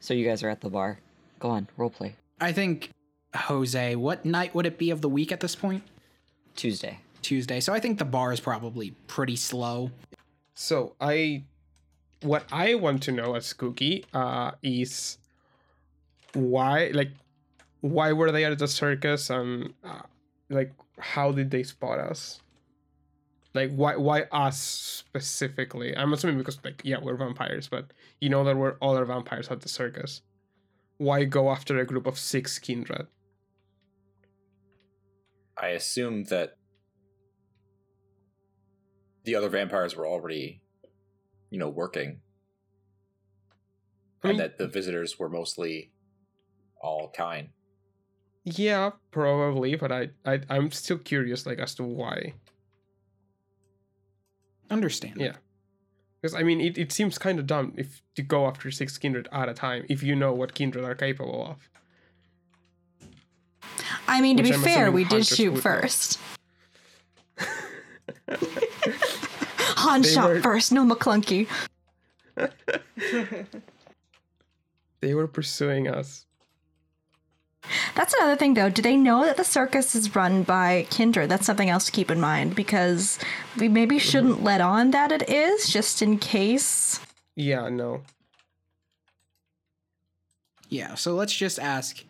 So you guys are at the bar. Go on, roleplay.
I think, Jose, what night would it be of the week at this point?
Tuesday.
Tuesday. So I think the bar is probably pretty slow.
So I, what I want to know as Cookie, uh, is why, like, why were they at the circus, and uh, like, how did they spot us? Like, why, why us specifically? I'm assuming because, like, yeah, we're vampires, but you know there were other vampires at the circus. Why go after a group of six kindred?
I assume that the other vampires were already, you know, working,
I mean,
and that the visitors were mostly all kind.
yeah, probably, but I, I, I'm still curious, like, as to why.
Understand.
Yeah. Because I mean, it, it seems kind of dumb if to go after six kindred at a time if you know what kindred are capable of.
I mean, to
Which
be
I'm
fair, we did shoot first. Han
They
shot
were-
first, no McClunky.
They were pursuing us.
That's another thing, though. Do they know that the circus is run by Kindred? That's something else to keep in mind because we maybe shouldn't let on that it is, just in case.
Yeah, no.
Yeah, so let's just ask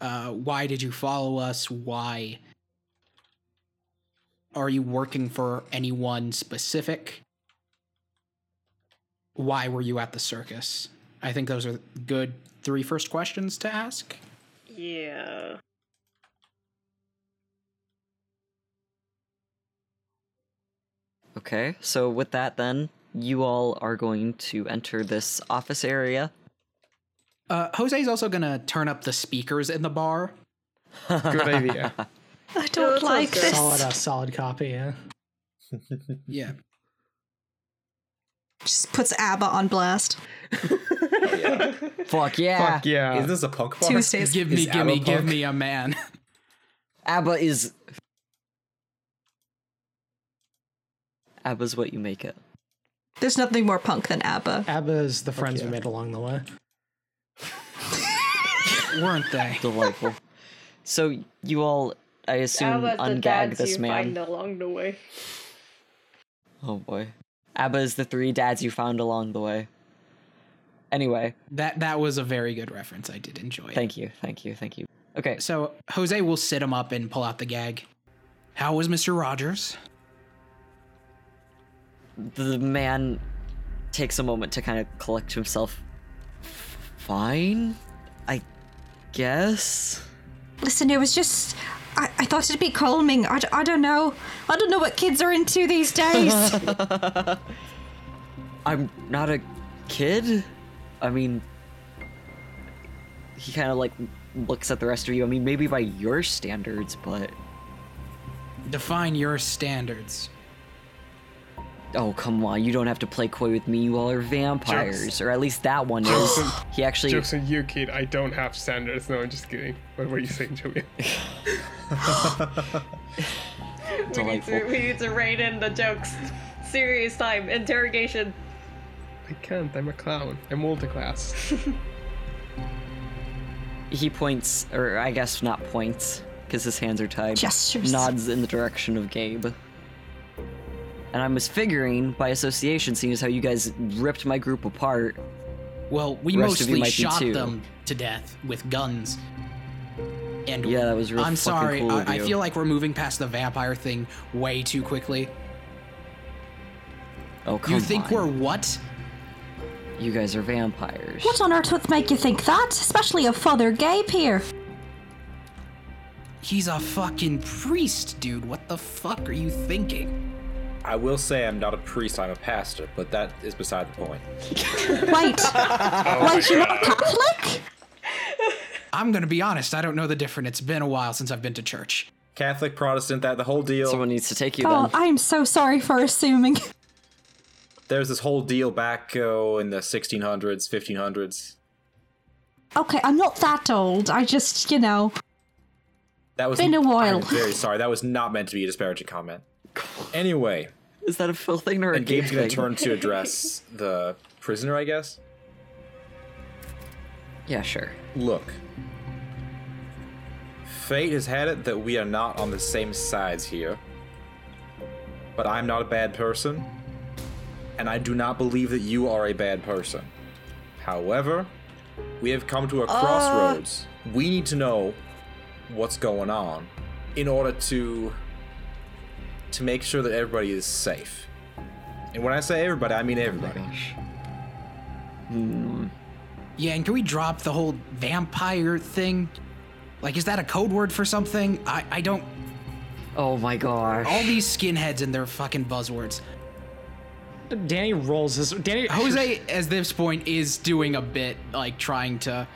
uh, why did you follow us? Why are you working for anyone specific? Why were you at the circus? I think those are good three first questions to ask.
Yeah.
Okay, so with that, then, you all are going to enter this office area.
Uh, Jose's also gonna turn up the speakers in the bar.
Good idea.
I don't
that
like
good.
this.
Solid, uh, solid copy. Yeah.
Yeah.
Just puts ABBA on blast. oh, yeah.
Fuck yeah!
Fuck yeah.
Is this a punk bar?
Tuesdays.
Give me,
Is
give me,
ABBA
give me a man.
ABBA is. ABBA's what you make it.
There's nothing more punk than ABBA.
ABBA is the friends we made along the way.
weren't they?
Delightful. So you all, I
How
assume,
about the
ungag
dads
this
you
man.
find along the way?
Oh boy. Abba is the three dads you found along the way. Anyway,
That that was a very good reference. I did enjoy it.
thank you, thank you, thank you. Okay,
So Jose will sit him up and pull out the gag. How was Mr. Rogers?
the man takes a moment to kind of collect himself. Fine, I guess.
Listen, it was just. I, I thought it'd be calming. I, d- I don't know. I don't know what kids are into these days.
I'm not a kid. I mean, he kind of like looks at the rest of you. I mean, maybe by your standards, but
Define your standards.
Oh come on, you don't have to play coy with me. You all are vampires, or at least that one is. He actually
Jokes on you, kid. I don't have standards. No, I'm just kidding. What were you saying, Julian?
We need, to, we need to rein in the jokes. Serious time. Interrogation.
I can't. I'm a clown. I'm multi-class.
he points, or I guess not points, because his hands are tied.
Gestures.
Nods in the direction of Gabe. And I was figuring, by association, seeing as how you guys ripped my group apart,
Well, we
Rest of you
mostly shot them to death with guns. And
Yeah, that was real
I'm sorry.
cool of
I, I feel like we're moving past the vampire thing way too quickly.
oh come on!
you think
on.
we're what?
You guys are vampires.
what on earth would make you think that? Especially a Father Gabe here.
He's a fucking priest, dude. What the fuck are you thinking?
I will say I'm not a priest, I'm a pastor, but that is beside the point.
Wait. Oh Wait, you're not Catholic?
I'm gonna be honest. I don't know the difference. It's been a while since I've been to church.
Catholic, Protestant, that the whole deal.
Someone needs to take you
Oh,
then.
I'm so sorry for assuming.
There's this whole deal back oh, in the 1600s, 1500s.
Okay, I'm not that old. I just, you know.
That was
Been a while.
I'm very sorry. That was not meant to be a disparaging comment. Anyway,
Is that a Phil thing or a game?
and
Gabe
Gabe's gonna
thing?
turn to address the prisoner, I guess.
Yeah, sure.
Look, fate has had it that we are not on the same sides here. But I'm not a bad person, and I do not believe that you are a bad person. However, we have come to a uh. crossroads. We need to know what's going on in order to to make sure that everybody is safe. And when I say everybody, I mean everybody. Hmm.
Yeah, and can we drop the whole vampire thing? Like, is that a code word for something? I, I don't.
Oh my gosh.
All these skinheads and their fucking buzzwords.
Danny rolls his. Danny
Jose, at this point, is doing a bit like trying to.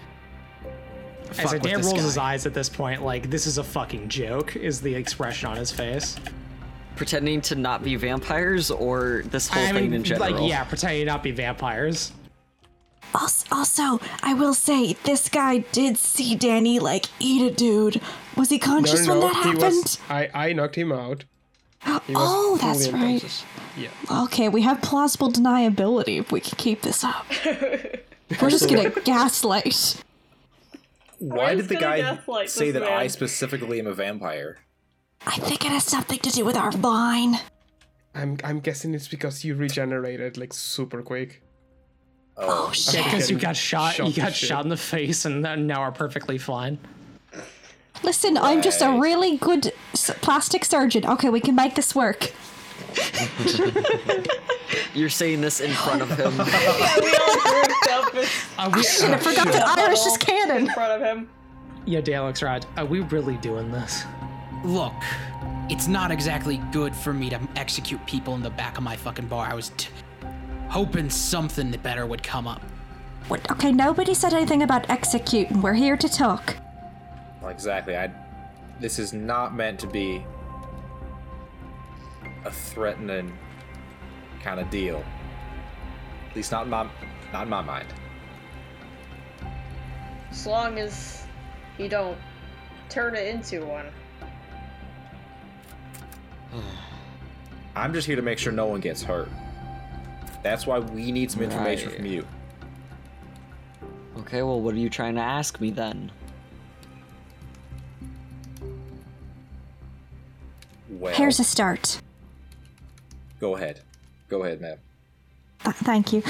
As
fuck
a
with
Dan
this
rolls his eyes at this point, like this is a fucking joke. Is the expression on his face?
Pretending to not be vampires or this whole
I
thing
mean,
in general?
like yeah, pretending to not be vampires.
Also, also, I will say, this guy did see Danny, like, eat a dude. Was he conscious
no,
when that happened?
was. I I knocked him out.
Oh, that's right.
unconscious. Yeah.
Okay, we have plausible deniability if we can keep this up. We're just gonna gaslight.
Why did the guy say
this
that I specifically am a vampire?
I think it has something to do with our vine.
I'm I'm guessing it's because you regenerated like super quick.
Oh, oh
Yeah, because you got shot.
shot
you got
shit.
shot in the face, and then now are perfectly fine.
Listen, I'm just a really good plastic surgeon. Okay, we can make this work.
You're saying this in front of him.
Yeah, we all grouped up in
Are we,
I forgot that Irish is canon.
In front of him.
yeah, Dan looks right. Are we really doing this?
Look, it's not exactly good for me to execute people in the back of my fucking bar. I was t- hoping something better would come up.
What- Okay, nobody said anything about executing. We're here to talk.
Exactly. I. This is not meant to be a threatening kind of deal. At least not in my not in my mind.
As long as you don't turn it into one.
I'm just here to make sure no one gets hurt. That's why we need some information
right.
from you.
Okay, well, what are you trying to ask me then?
Well,
Here's a start.
Go ahead. Go ahead, ma'am.
Th- thank you.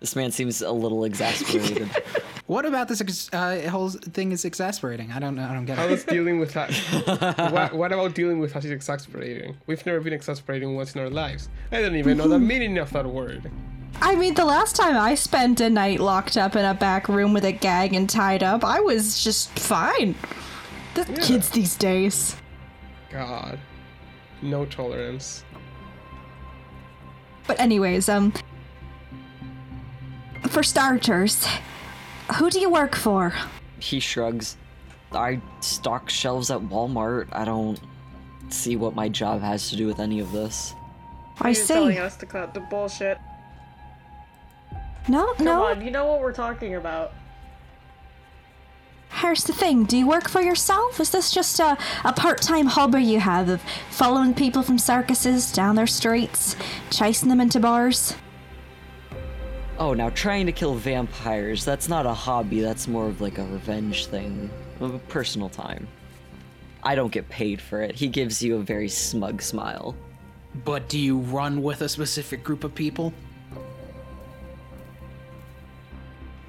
this man seems a little exasperated.
What about this ex- uh, whole thing is exasperating? I don't know. I don't get it.
How
it.
is dealing with that? what, what about dealing with that is exasperating? We've never been exasperating once in our lives. I don't even know the meaning of that word.
I mean, the last time I spent a night locked up in a back room with a gag and tied up, I was just fine. The kids these days.
God. No tolerance.
But anyways, um, for starters, who do you work for?
he shrugs. I stock shelves at Walmart. I don't see what my job has to do with any of this.
I
He's telling us to cut the bullshit.
No,
Come
no.
on, you know what we're talking about.
Here's the thing. Do you work for yourself? Is this just a, a part-time hobby you have of following people from circuses down their streets, chasing them into bars?
Oh, now trying to kill vampires, that's not a hobby, that's more of like a revenge thing. Of a personal time. I don't get paid for it. He gives you a very smug smile.
But do you run with a specific group of people?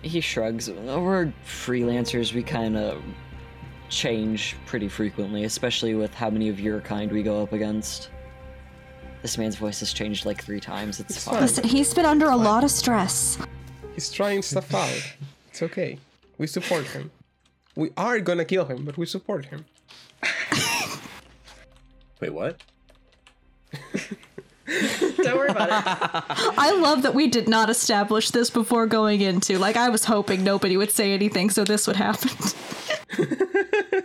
He shrugs. We're freelancers, we kind of change pretty frequently, especially with how many of your kind we go up against. This man's voice has changed like three times. It's fine.
Listen, he's been under a lot of stress.
He's trying stuff out. It's okay. We support him. We are gonna kill him, but we support him.
Wait, what?
Don't worry about it.
I love that we did not establish this before going into. Like, I was hoping nobody would say anything, so this would happen.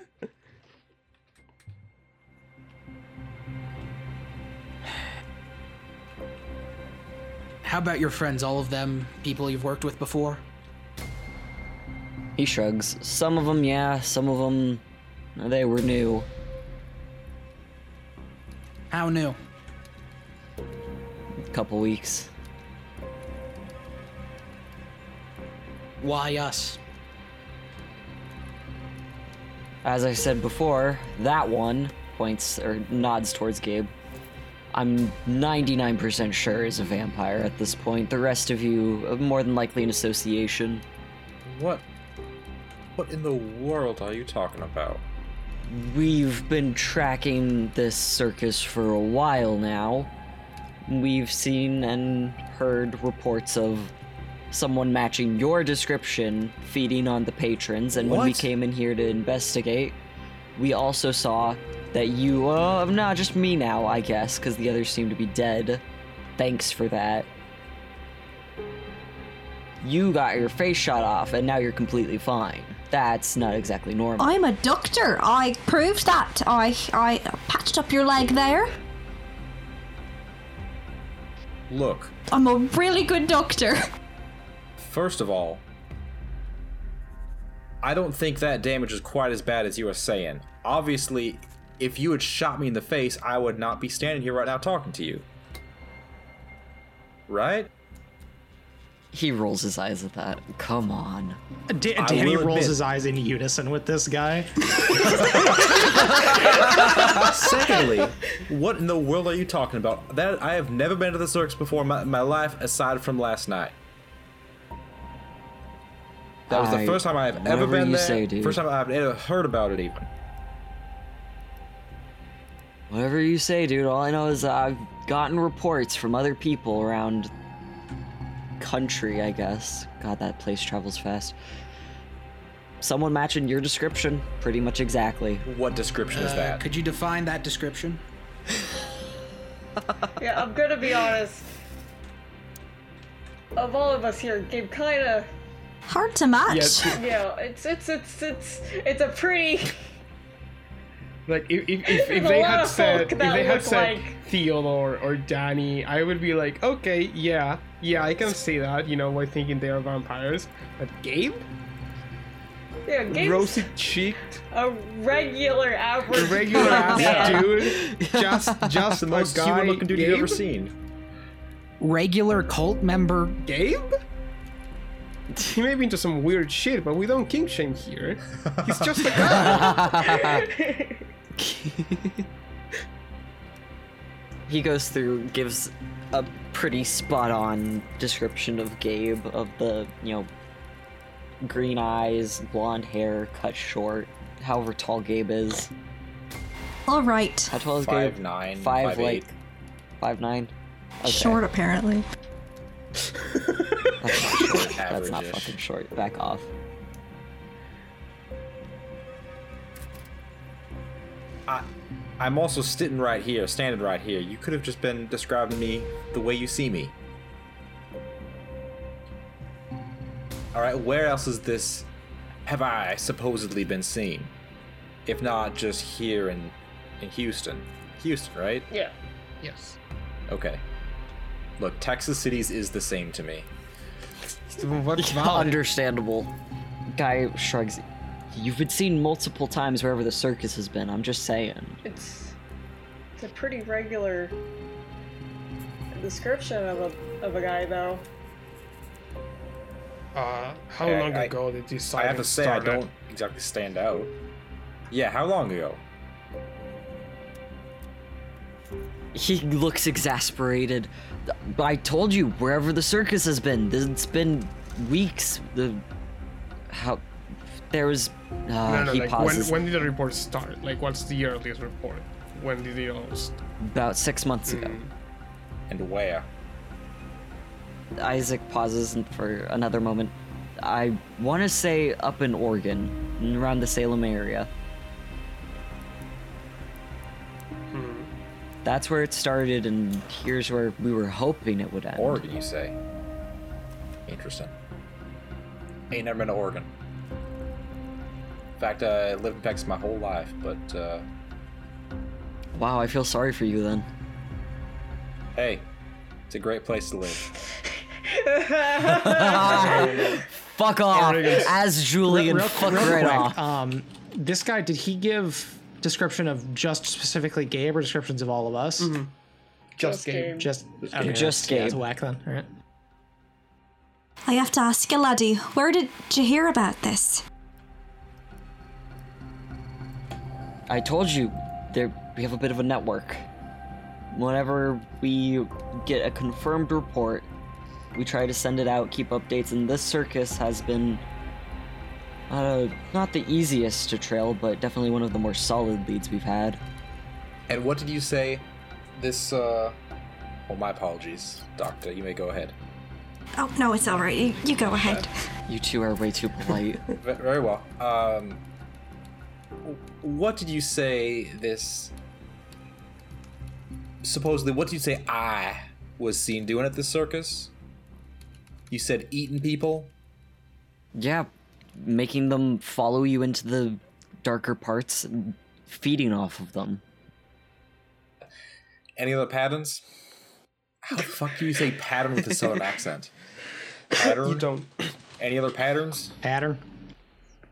How about your friends? All of them people you've worked with before?
He shrugs. Some of them, yeah. Some of them, they were new.
How new?
A Couple weeks.
Why us?
As I said before, that one points or nods towards Gabe. I'm 99% sure is a vampire at this point. The rest of you, uh, more than likely an association.
What? What in the world are you talking about?
We've been tracking this circus for a while now. We've seen and heard reports of someone matching your description feeding on the patrons, and when we came in here to investigate, we also saw that you, uh, not just me now, I guess, because the others seem to be dead. Thanks for that. You got your face shot off, and now you're completely fine. That's not exactly normal.
I'm a doctor. I proved that. I I patched up your leg there.
Look,
I'm a really good doctor.
first of all, I don't think that damage is quite as bad as you are saying. Obviously, if you had shot me in the face, I would not be standing here right now talking to you. Right?
He rolls his eyes at that. Come on.
Uh, da-
I
Danny rolls
admit-
his eyes in unison with this guy.
Secondly, what in the world are you talking about? That I have never been to the circus before in my, my life, aside from last night. That was the first time I have ever been
you
there.
say, dude.
First time I've ever heard about it, even.
Whatever you say, dude. All I know is I've gotten reports from other people around country, I guess. God, that place travels fast. Someone matching your description, pretty much exactly.
What description is
Uh,
that?
Could you define that description?
Yeah, I'm gonna be honest. Of all of us here, Gabe kinda
Hard to match.
Yes.
yeah, it's it's it's it's it's a pretty
Like if if, if, if they had said
folk
if they had said
like-
Theodore or Danny, I would be like, okay, yeah, yeah, I can see that. You know, by thinking they are vampires. But Gabe,
yeah, Gabe's
rosy cheeked,
a regular average
regular ass
man.
dude, just just
the
a
most
guy.
human looking dude
Gabe?
you've ever seen.
Regular cult member.
Gabe? He may be into some weird shit, but we don't kink shame here. He's just a guy.
he goes through, gives a pretty spot on description of Gabe of the, you know, green eyes, blonde hair, cut short, however tall Gabe is.
All right.
How tall is
Five
Gabe?
nine,
Five,
five,
like
eight.
five nine. Okay.
Short, apparently.
That's not short. That's not fucking short. Back off.
I, I'm also sitting right here, standing right here. You could have just been describing me the way you see me. All right, where else is this? Have I supposedly been seen? If not, just here in in Houston. Houston, right?
Yeah.
Yes.
Okay. Look, Texas cities is the same to me.
What's valid?
Understandable. Guy shrugs. You've been seen multiple times wherever the circus has been. I'm just saying.
It's it's a pretty regular description of a of a guy though.
Uh, how
I-
long
I-
ago did you
I have to
silence
say, I don't exactly stand out. Yeah, how long ago?
He looks exasperated. I told you, wherever the circus has been, it's been weeks. The how there was. Uh,
No, no,
he
like when,
pauses.
when did the report start? Like, what's the earliest report? When did it all start?
About six months ago.
Mm.
And where?
Isaac pauses for another moment. I want to say up in Oregon, around the Salem area.
Hmm.
That's where it started, and here's where we were hoping it would end.
Oregon, you say? Interesting. Ain't never been to Oregon. In fact, uh, I lived in Texas my whole life, but uh,
Wow, I feel sorry for you then.
hey, it's a great place to live.
Fuck off, as Julian.
real,
fuck
real
right
quick,
off.
um, this guy did he give description of just specifically Gabe or descriptions of all of us?
Just
Just
Gabe.
Gabe.
Just okay,
Just
yeah,
Gabe.
whack then. All right.
I have to ask you, laddie, where did you hear about this?
I told you, there we have a bit of a network. Whenever we get a confirmed report, we try to send it out, keep updates, and this circus has been uh, not the easiest to trail, but definitely one of the more solid leads we've had.
And what did you say? This, uh. Well, my apologies, Doctor. You may go ahead.
Oh, no, it's all right. You, you go ahead.
You two are way too polite.
Very well. Um. What did you say this. Supposedly, what did you say I was seen doing at this circus? You said eating people?
yeah, making them follow you into the darker parts, and feeding off of them.
Any other patterns? How the fuck do you say pattern with a southern accent? Pattern?
You don't.
Any other patterns?
Pattern.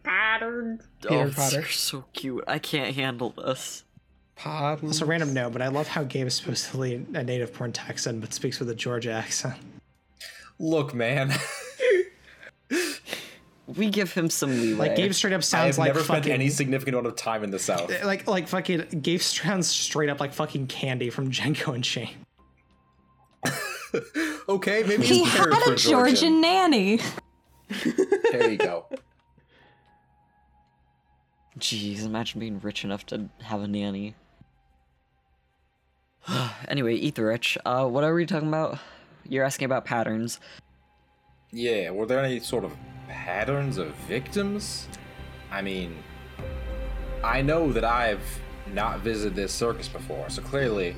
Pattern.
oh,
Potter.
you're so cute. I can't handle this.
Pardon.
It's a random note, but I love how Gabe is supposedly a native born Texan, but speaks with a Georgia accent.
Look, man.
We give him some leeway.
Like Gabe straight up
I
sounds
have
like
never
fucking
spent any significant amount of time in the South.
Eh, like like fucking Gabe sounds straight up like fucking Candie from Django Unchained.
okay, maybe
He had a
were
Georgian nanny.
There you go.
Jeez, imagine being rich enough to have a nanny. anyway, Etherich, uh, what are we talking about? You're asking about patterns.
Yeah, were there any sort of patterns of victims? I mean, I know that I've not visited this circus before, so clearly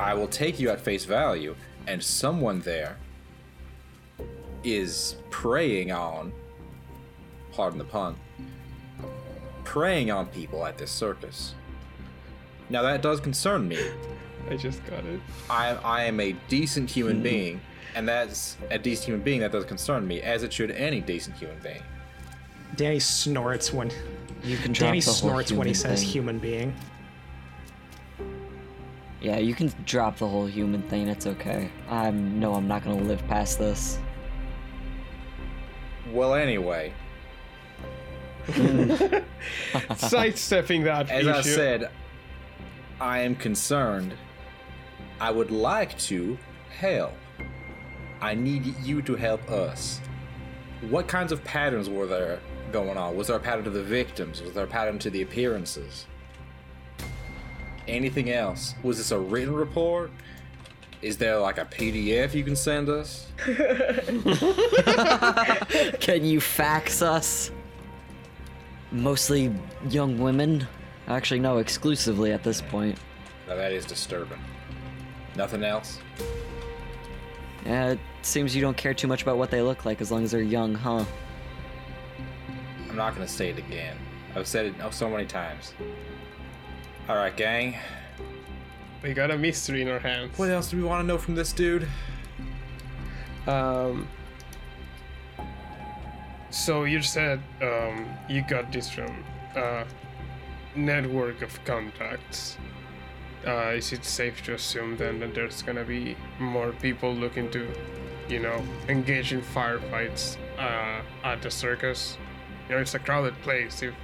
I will take you at face value, and someone there is preying on, pardon the pun, preying on people at this circus. Now that does concern me.
I just got it.
I, I am a decent human being, and that's a decent human being that does concern me, as it should any decent human being.
Danny snorts when
You can drop
Danny
the whole
snorts when he
human
says
thing.
human being.
Yeah, you can drop the whole human thing. It's okay. I'm no, I'm not gonna live past this.
Well, anyway,
Sidestepping that
As
issue.
I said, I am concerned. I would like to help. I need you to help us. What kinds of patterns were there going on? Was there a pattern to the victims? Was there a pattern to the appearances? Anything else? Was this a written report? Is there like a PDF you can send us?
Can you fax us? Mostly young women. Actually, no, exclusively at this point.
Now that is disturbing. Nothing else?
Yeah, it seems you don't care too much about what they look like as long as they're young, huh?
I'm not gonna say it again. I've said it oh, so many times. Alright, gang.
we got a mystery in our hands.
What else do we want to know from this dude?
Um, so you said um, you got this from uh, network of contacts. Uh, is it safe to assume then that there's gonna be more people looking to, you know, engage in firefights uh, at the circus? You know, it's a crowded place. If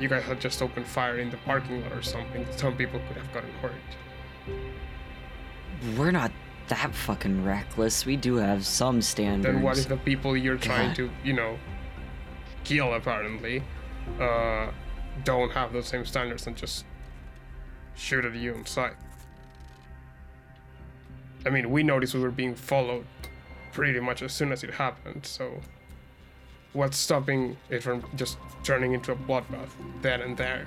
you guys had just opened fire in the parking lot or something, some people could have gotten hurt.
We're not that fucking reckless. We do have some standards.
then what if the people you're trying
God.
to, you know, kill apparently, uh, don't have those same standards and just shoot at you on sight? I mean, we noticed we were being followed pretty much as soon as it happened, so what's stopping it from just turning into a bloodbath then and there?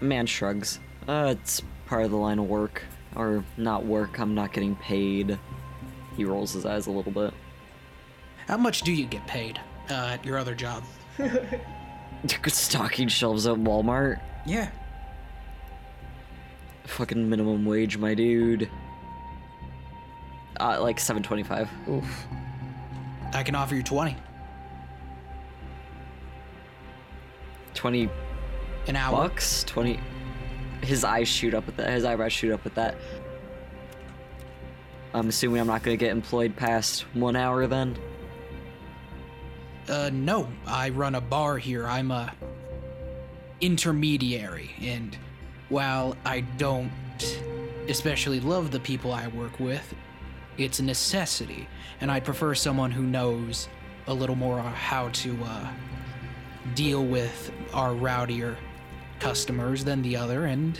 Man shrugs. Uh, it's part of the line of work. Or not work, I'm not getting paid. He rolls his eyes a little bit.
How much do you get paid uh, at your other job?
Stocking shelves at Walmart.
Yeah.
Fucking minimum wage, my dude. Uh, like 725.
Oof.
I can offer you 20
20
an hour.
bucks? 20. His eyes shoot up with that. His eyebrows shoot up with that. I'm assuming I'm not gonna get employed past one hour then.
Uh, no, I run a bar here. I'm a intermediary, and while I don't especially love the people I work with, it's a necessity, and I'd prefer someone who knows a little more how to uh, deal with our rowdier customers than the other. And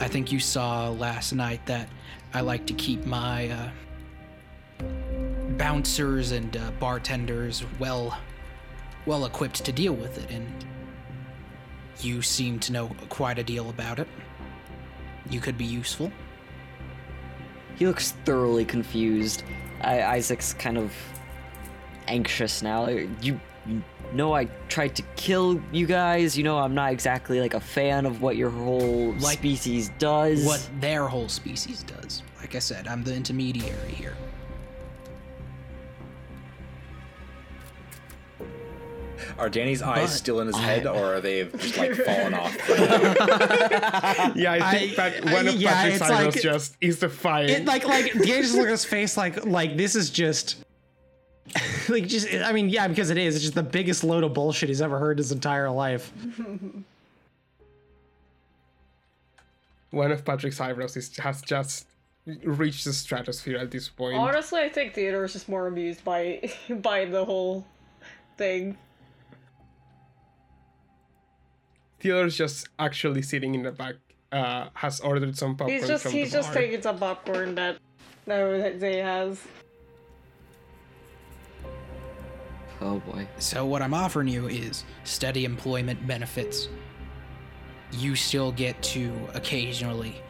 I think you saw last night that I like to keep my uh, bouncers and uh, bartenders well well equipped to deal with it and you seem to know quite a deal about it you could be useful
He looks thoroughly confused. I, Isaac's kind of anxious now. You, you know, I tried to kill you guys. You know, I'm not exactly like a fan of what your whole
Like
species does.
what their whole species does like i said i'm the intermediary here
Are Danny's eyes
But
still in his head, or are they just like fallen off?
Yeah, I think
I-
that one
I-
of
yeah,
Patrick's
it's
eyebrows
like-
just is the fire.
It like like Gage just look at his face like like this is just like just I mean yeah because it is it's just the biggest load of bullshit he's ever heard his entire life.
one of Patrick's eyebrows is, has just reached the stratosphere at this point.
Honestly, I think Theodore is just more amused by by the whole thing.
Theodore's just actually sitting in the back. Uh, has ordered some popcorn
He's just
from
he's
the
just
bar.
taking some popcorn that that Zay has.
Oh boy.
So what I'm offering you is steady employment benefits. You still get to occasionally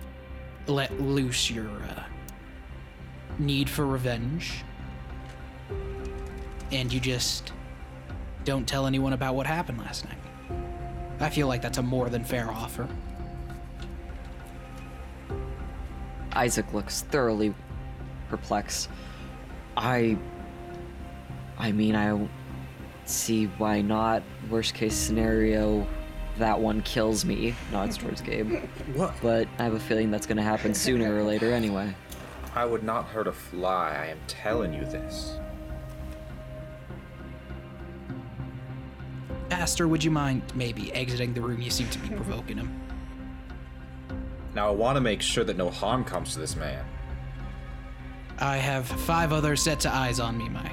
let loose your uh, need for revenge, and you just don't tell anyone about what happened last night. I feel like that's a more than fair offer.
Isaac looks thoroughly perplexed. I. I mean, I don't see why not. Worst case scenario, that one kills me. Nods towards Gabe.
what?
But I have a feeling that's gonna happen sooner or later anyway.
I would not hurt a fly. I am telling you this.
Master, would you mind maybe exiting the room? You seem to be mm-hmm. provoking him.
Now I want to make sure that no harm comes to this man.
I have five other sets of eyes on me, my.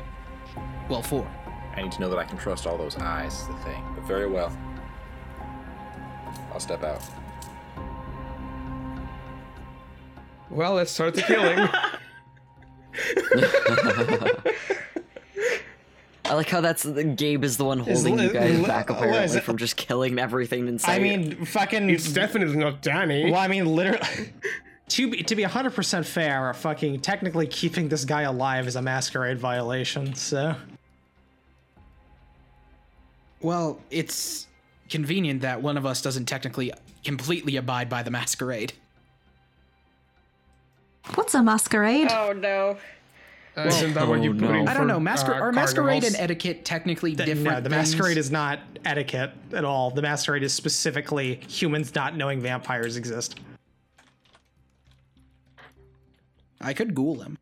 Well, four.
I need to know that I can trust all those eyes, is the thing. But very well. I'll step out.
Well, let's start the killing.
I like how that's Gabe is the one holding you guys
li-
back
oh,
apparently
listen-
from just killing everything inside.
I mean, fucking.
it's definitely not Danny.
Well, I mean, literally. To be, to be 100% fair, fucking technically keeping this guy alive is a masquerade violation, so.
Well, it's convenient that one of us doesn't technically completely abide by the masquerade.
What's a masquerade?
Oh no.
Uh, Isn't that what you
Oh,
put
no.
in
I don't
for,
know. Masquer-
uh,
are masquerade and etiquette technically
Th-
different?
no, the
things?
masquerade is not etiquette at all. The masquerade is specifically humans not knowing vampires exist.
I could ghoul him,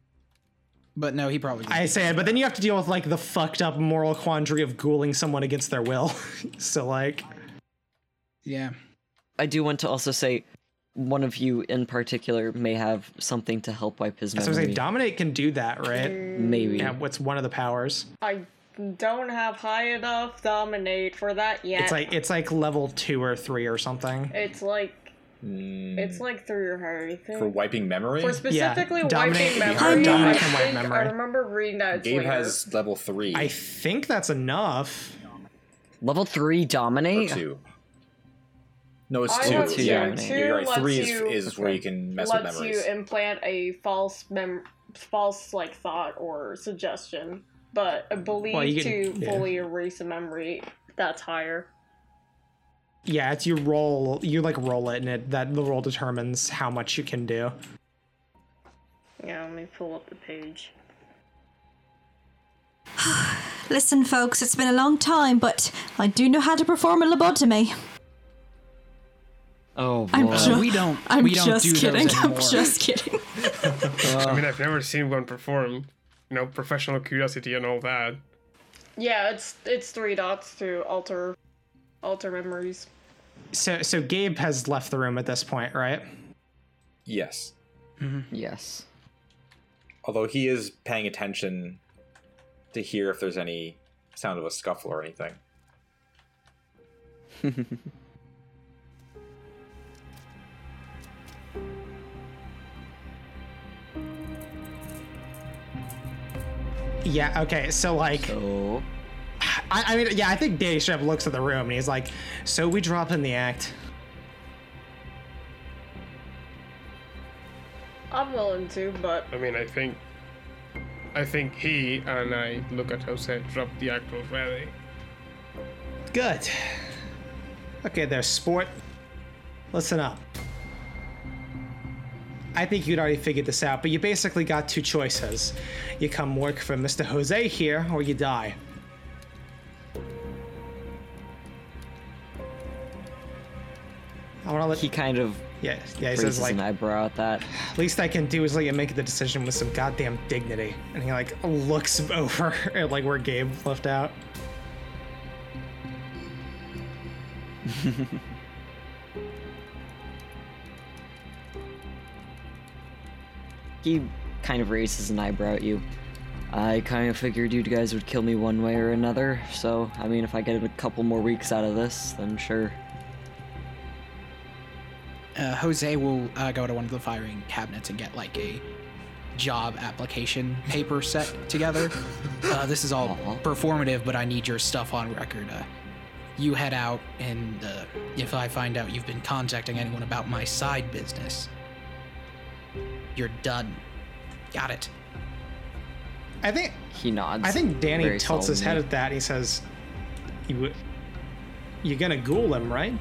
but no, he probably.
I say it, but then you have to deal with like the fucked up moral quandary of ghouling someone against their will. so like,
yeah.
I do want to also say one of you in particular may have something to help wipe his
so I
memory.
say dominate can do that, right?
Maybe.
Yeah, what's one of the powers?
I don't have high enough dominate for that yet.
It's like it's like level two or three or something.
It's like it's mm. like three or higher. I think.
For wiping memory?
For specifically
dominate
wiping memory,
hard. Dominate
I,
can wipe
think, I remember reading that. It's
Gabe
later.
has level three
I think that's enough.
Level three
or
dominate.
two. No, it's
I
two.
two,
yeah,
dominate.
you're right. Three
lets
is,
you-
is where you can mess with
lets you implant a false mem false like thought or suggestion, but I believe
Well, you
to
yeah.
fully erase a memory, that's higher.
Yeah, it's you roll. You like roll it, and it that the roll determines how much you can do.
Yeah, let me pull up the page.
Listen, folks, it's been a long time, but I do know how to perform a lobotomy.
Oh boy.
I'm
Uh,
ju-
we don't.
I'm
we don't
just
do
kidding.
Those
I'm just kidding.
I mean, I've never seen one perform. You know, professional curiosity and all that.
Yeah, it's it's three dots to alter alter memories.
So so Gabe has left the room at this point, right?
yes. Mm-hmm.
yes.
Although he is paying attention to hear if there's any sound of a scuffle or anything.
Yeah. Okay. So like,
So
I, I mean, yeah, I think Danny Shep looks at the room and he's like, "So we drop in the act."
I'm willing to, but
I mean, I think, I think he and I look at Jose drop the act already.
Good. Okay, there, sport. Listen up. I think you'd already figured this out, but you basically got two choices. You come work for Mr. Jose here, or you die. Want to let
he kind of
yeah yeah. He
raises
says like,
an eyebrow at that.
least I can do is let you make the decision with some goddamn dignity. And he like looks over at like where Gabe left out.
He kind of raises an eyebrow at you. I kind of figured you guys would kill me one way or another, so I mean, if I get a couple more weeks out of this, then sure.
Uh, Jose will uh, go to one of the firing cabinets and get like a job application paper set together. Uh, this is all
Aw.
performative, but I need your stuff on record. Uh, you head out, and uh, if I find out you've been contacting anyone about my side business, you're done. Got it.
I think
He nods.
I think Danny
very
tilts his head at that. And he says, "You, you're gonna ghoul him, right?"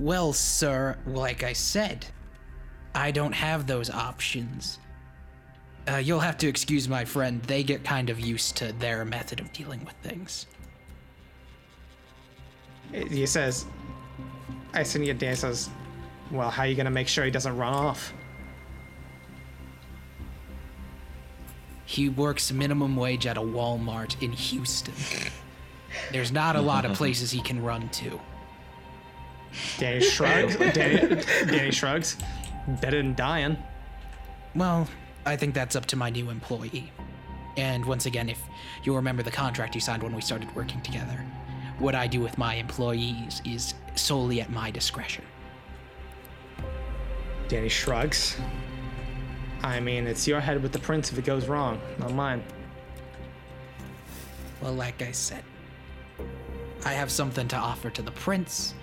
Well, sir, like I said, I don't have those options. Uh, you'll have to excuse my friend. They get kind of used to their method of dealing with things.
He says, "I send you." Danny says, "Well, how are you gonna make sure he doesn't run off?"
He works minimum wage at a Walmart in Houston. There's not a lot of places he can run to.
Danny shrugs. Danny, Danny shrugs. Better than dying.
Well, I think that's up to my new employee. And once again, if you'll remember the contract you signed when we started working together, what I do with my employees is solely at my discretion.
Danny shrugs. I mean, it's your head with the prince if it goes wrong, not mine.
Well, like I said, I have something to offer to the prince.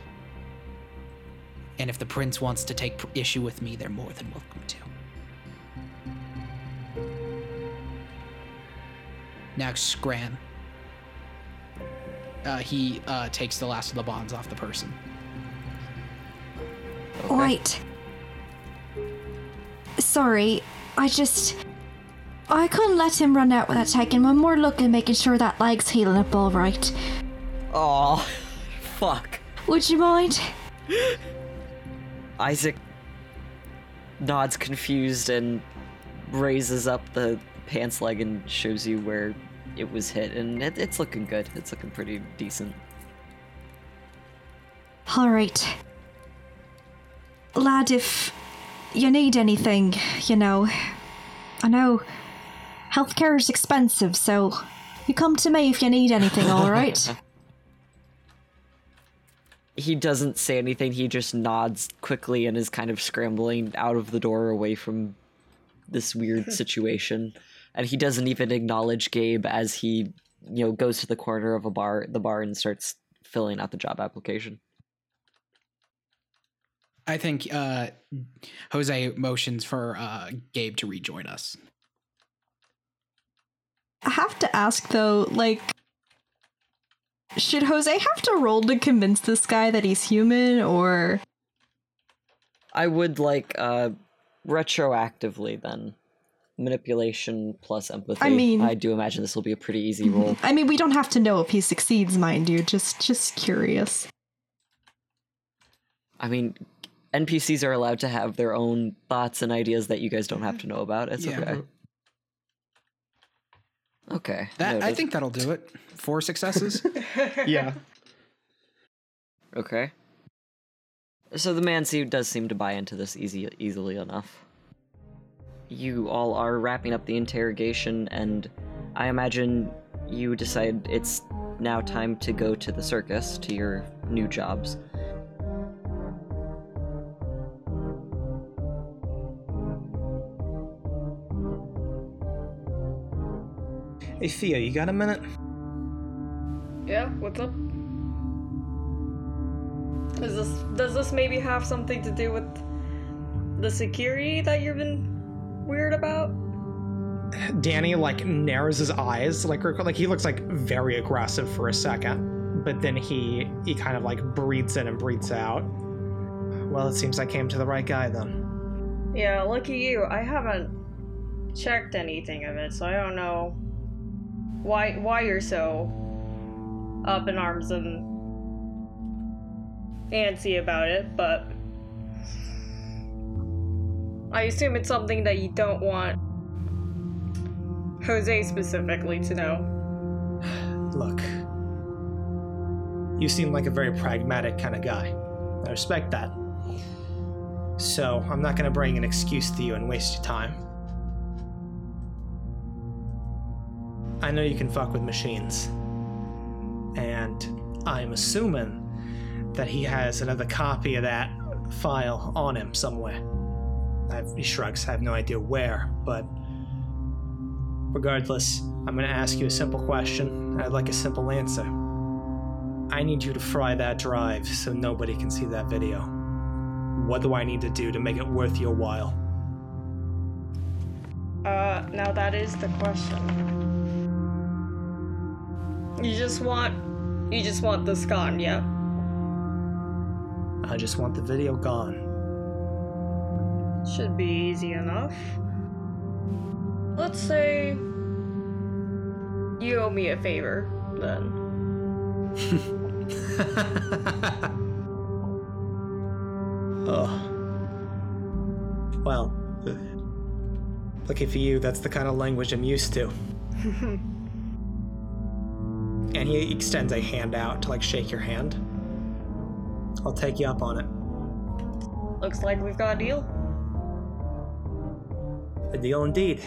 And if the prince wants to take issue with me, they're more than welcome to. Now, Scran. Uh, he uh, takes the last of the bonds off the person.
Right. Sorry, I just. I couldn't let him run out without taking one more look and making sure that leg's healing up all right.
Oh, fuck.
Would you mind?
Isaac nods confused and raises up the pants leg and shows you where it was hit, and it, it's looking good. It's looking pretty decent.
All right. Lad, if you need anything, you know, I know healthcare is expensive, so you come to me if you need anything, all right?
He doesn't say anything, he just nods quickly and is kind of scrambling out of the door away from this weird situation. And he doesn't even acknowledge Gabe as he, you know, goes to the corner of a bar the bar and starts filling out the job application.
I think uh, Jose motions for uh, Gabe to rejoin us.
I have to ask though, like, should Jose have to roll to convince this guy that he's human, or
I would like uh retroactively then. Manipulation plus empathy.
I mean-
I do imagine this will be a pretty easy roll.
I mean, we don't have to know if he succeeds, mind you. Just, just curious.
I mean, NPCs are allowed to have their own thoughts and ideas that you guys don't have to know about. It's
Yeah.
okay. Okay.
That I think that'll do it. Four successes.
Yeah.
Okay. So the man se- does seem to buy into this easy easily enough. You all are wrapping up the interrogation, and I imagine you decide it's now time to go to the circus to your new jobs.
Hey, Theo, you got a minute?
Yeah, what's up? Is this does this maybe have something to do with the security that you've been weird about?
Danny like narrows his eyes, like like he looks like very aggressive for a second, but then he he kind of like breathes in and breathes out. Well, it seems I came to the right guy then.
Yeah, lucky you. I haven't checked anything of it, so I don't know why why you're so up in arms and antsy about it, but I assume it's something that you don't want Jose specifically to know.
Look, you seem like a very pragmatic kind of guy. I respect that. So I'm not gonna bring an excuse to you and waste your time. I know you can fuck with machines. And I'm assuming that he has another copy of that file on him somewhere. I've, he shrugs, I have no idea where, but regardless, I'm gonna ask you a simple question. I'd like a simple answer. I need you to fry that drive so nobody can see that video. What do I need to do to make it worth your while?
Uh, now that is the question. You just want you just want this gone, yeah?
I just want the video gone.
Should be easy enough. Let's say you owe me a favor, then.
oh. Well, Lucky for you, that's the kind of language I'm used to. and he extends a hand out to like shake your hand. I'll take you up on it.
Looks like we've got a deal.
A deal indeed.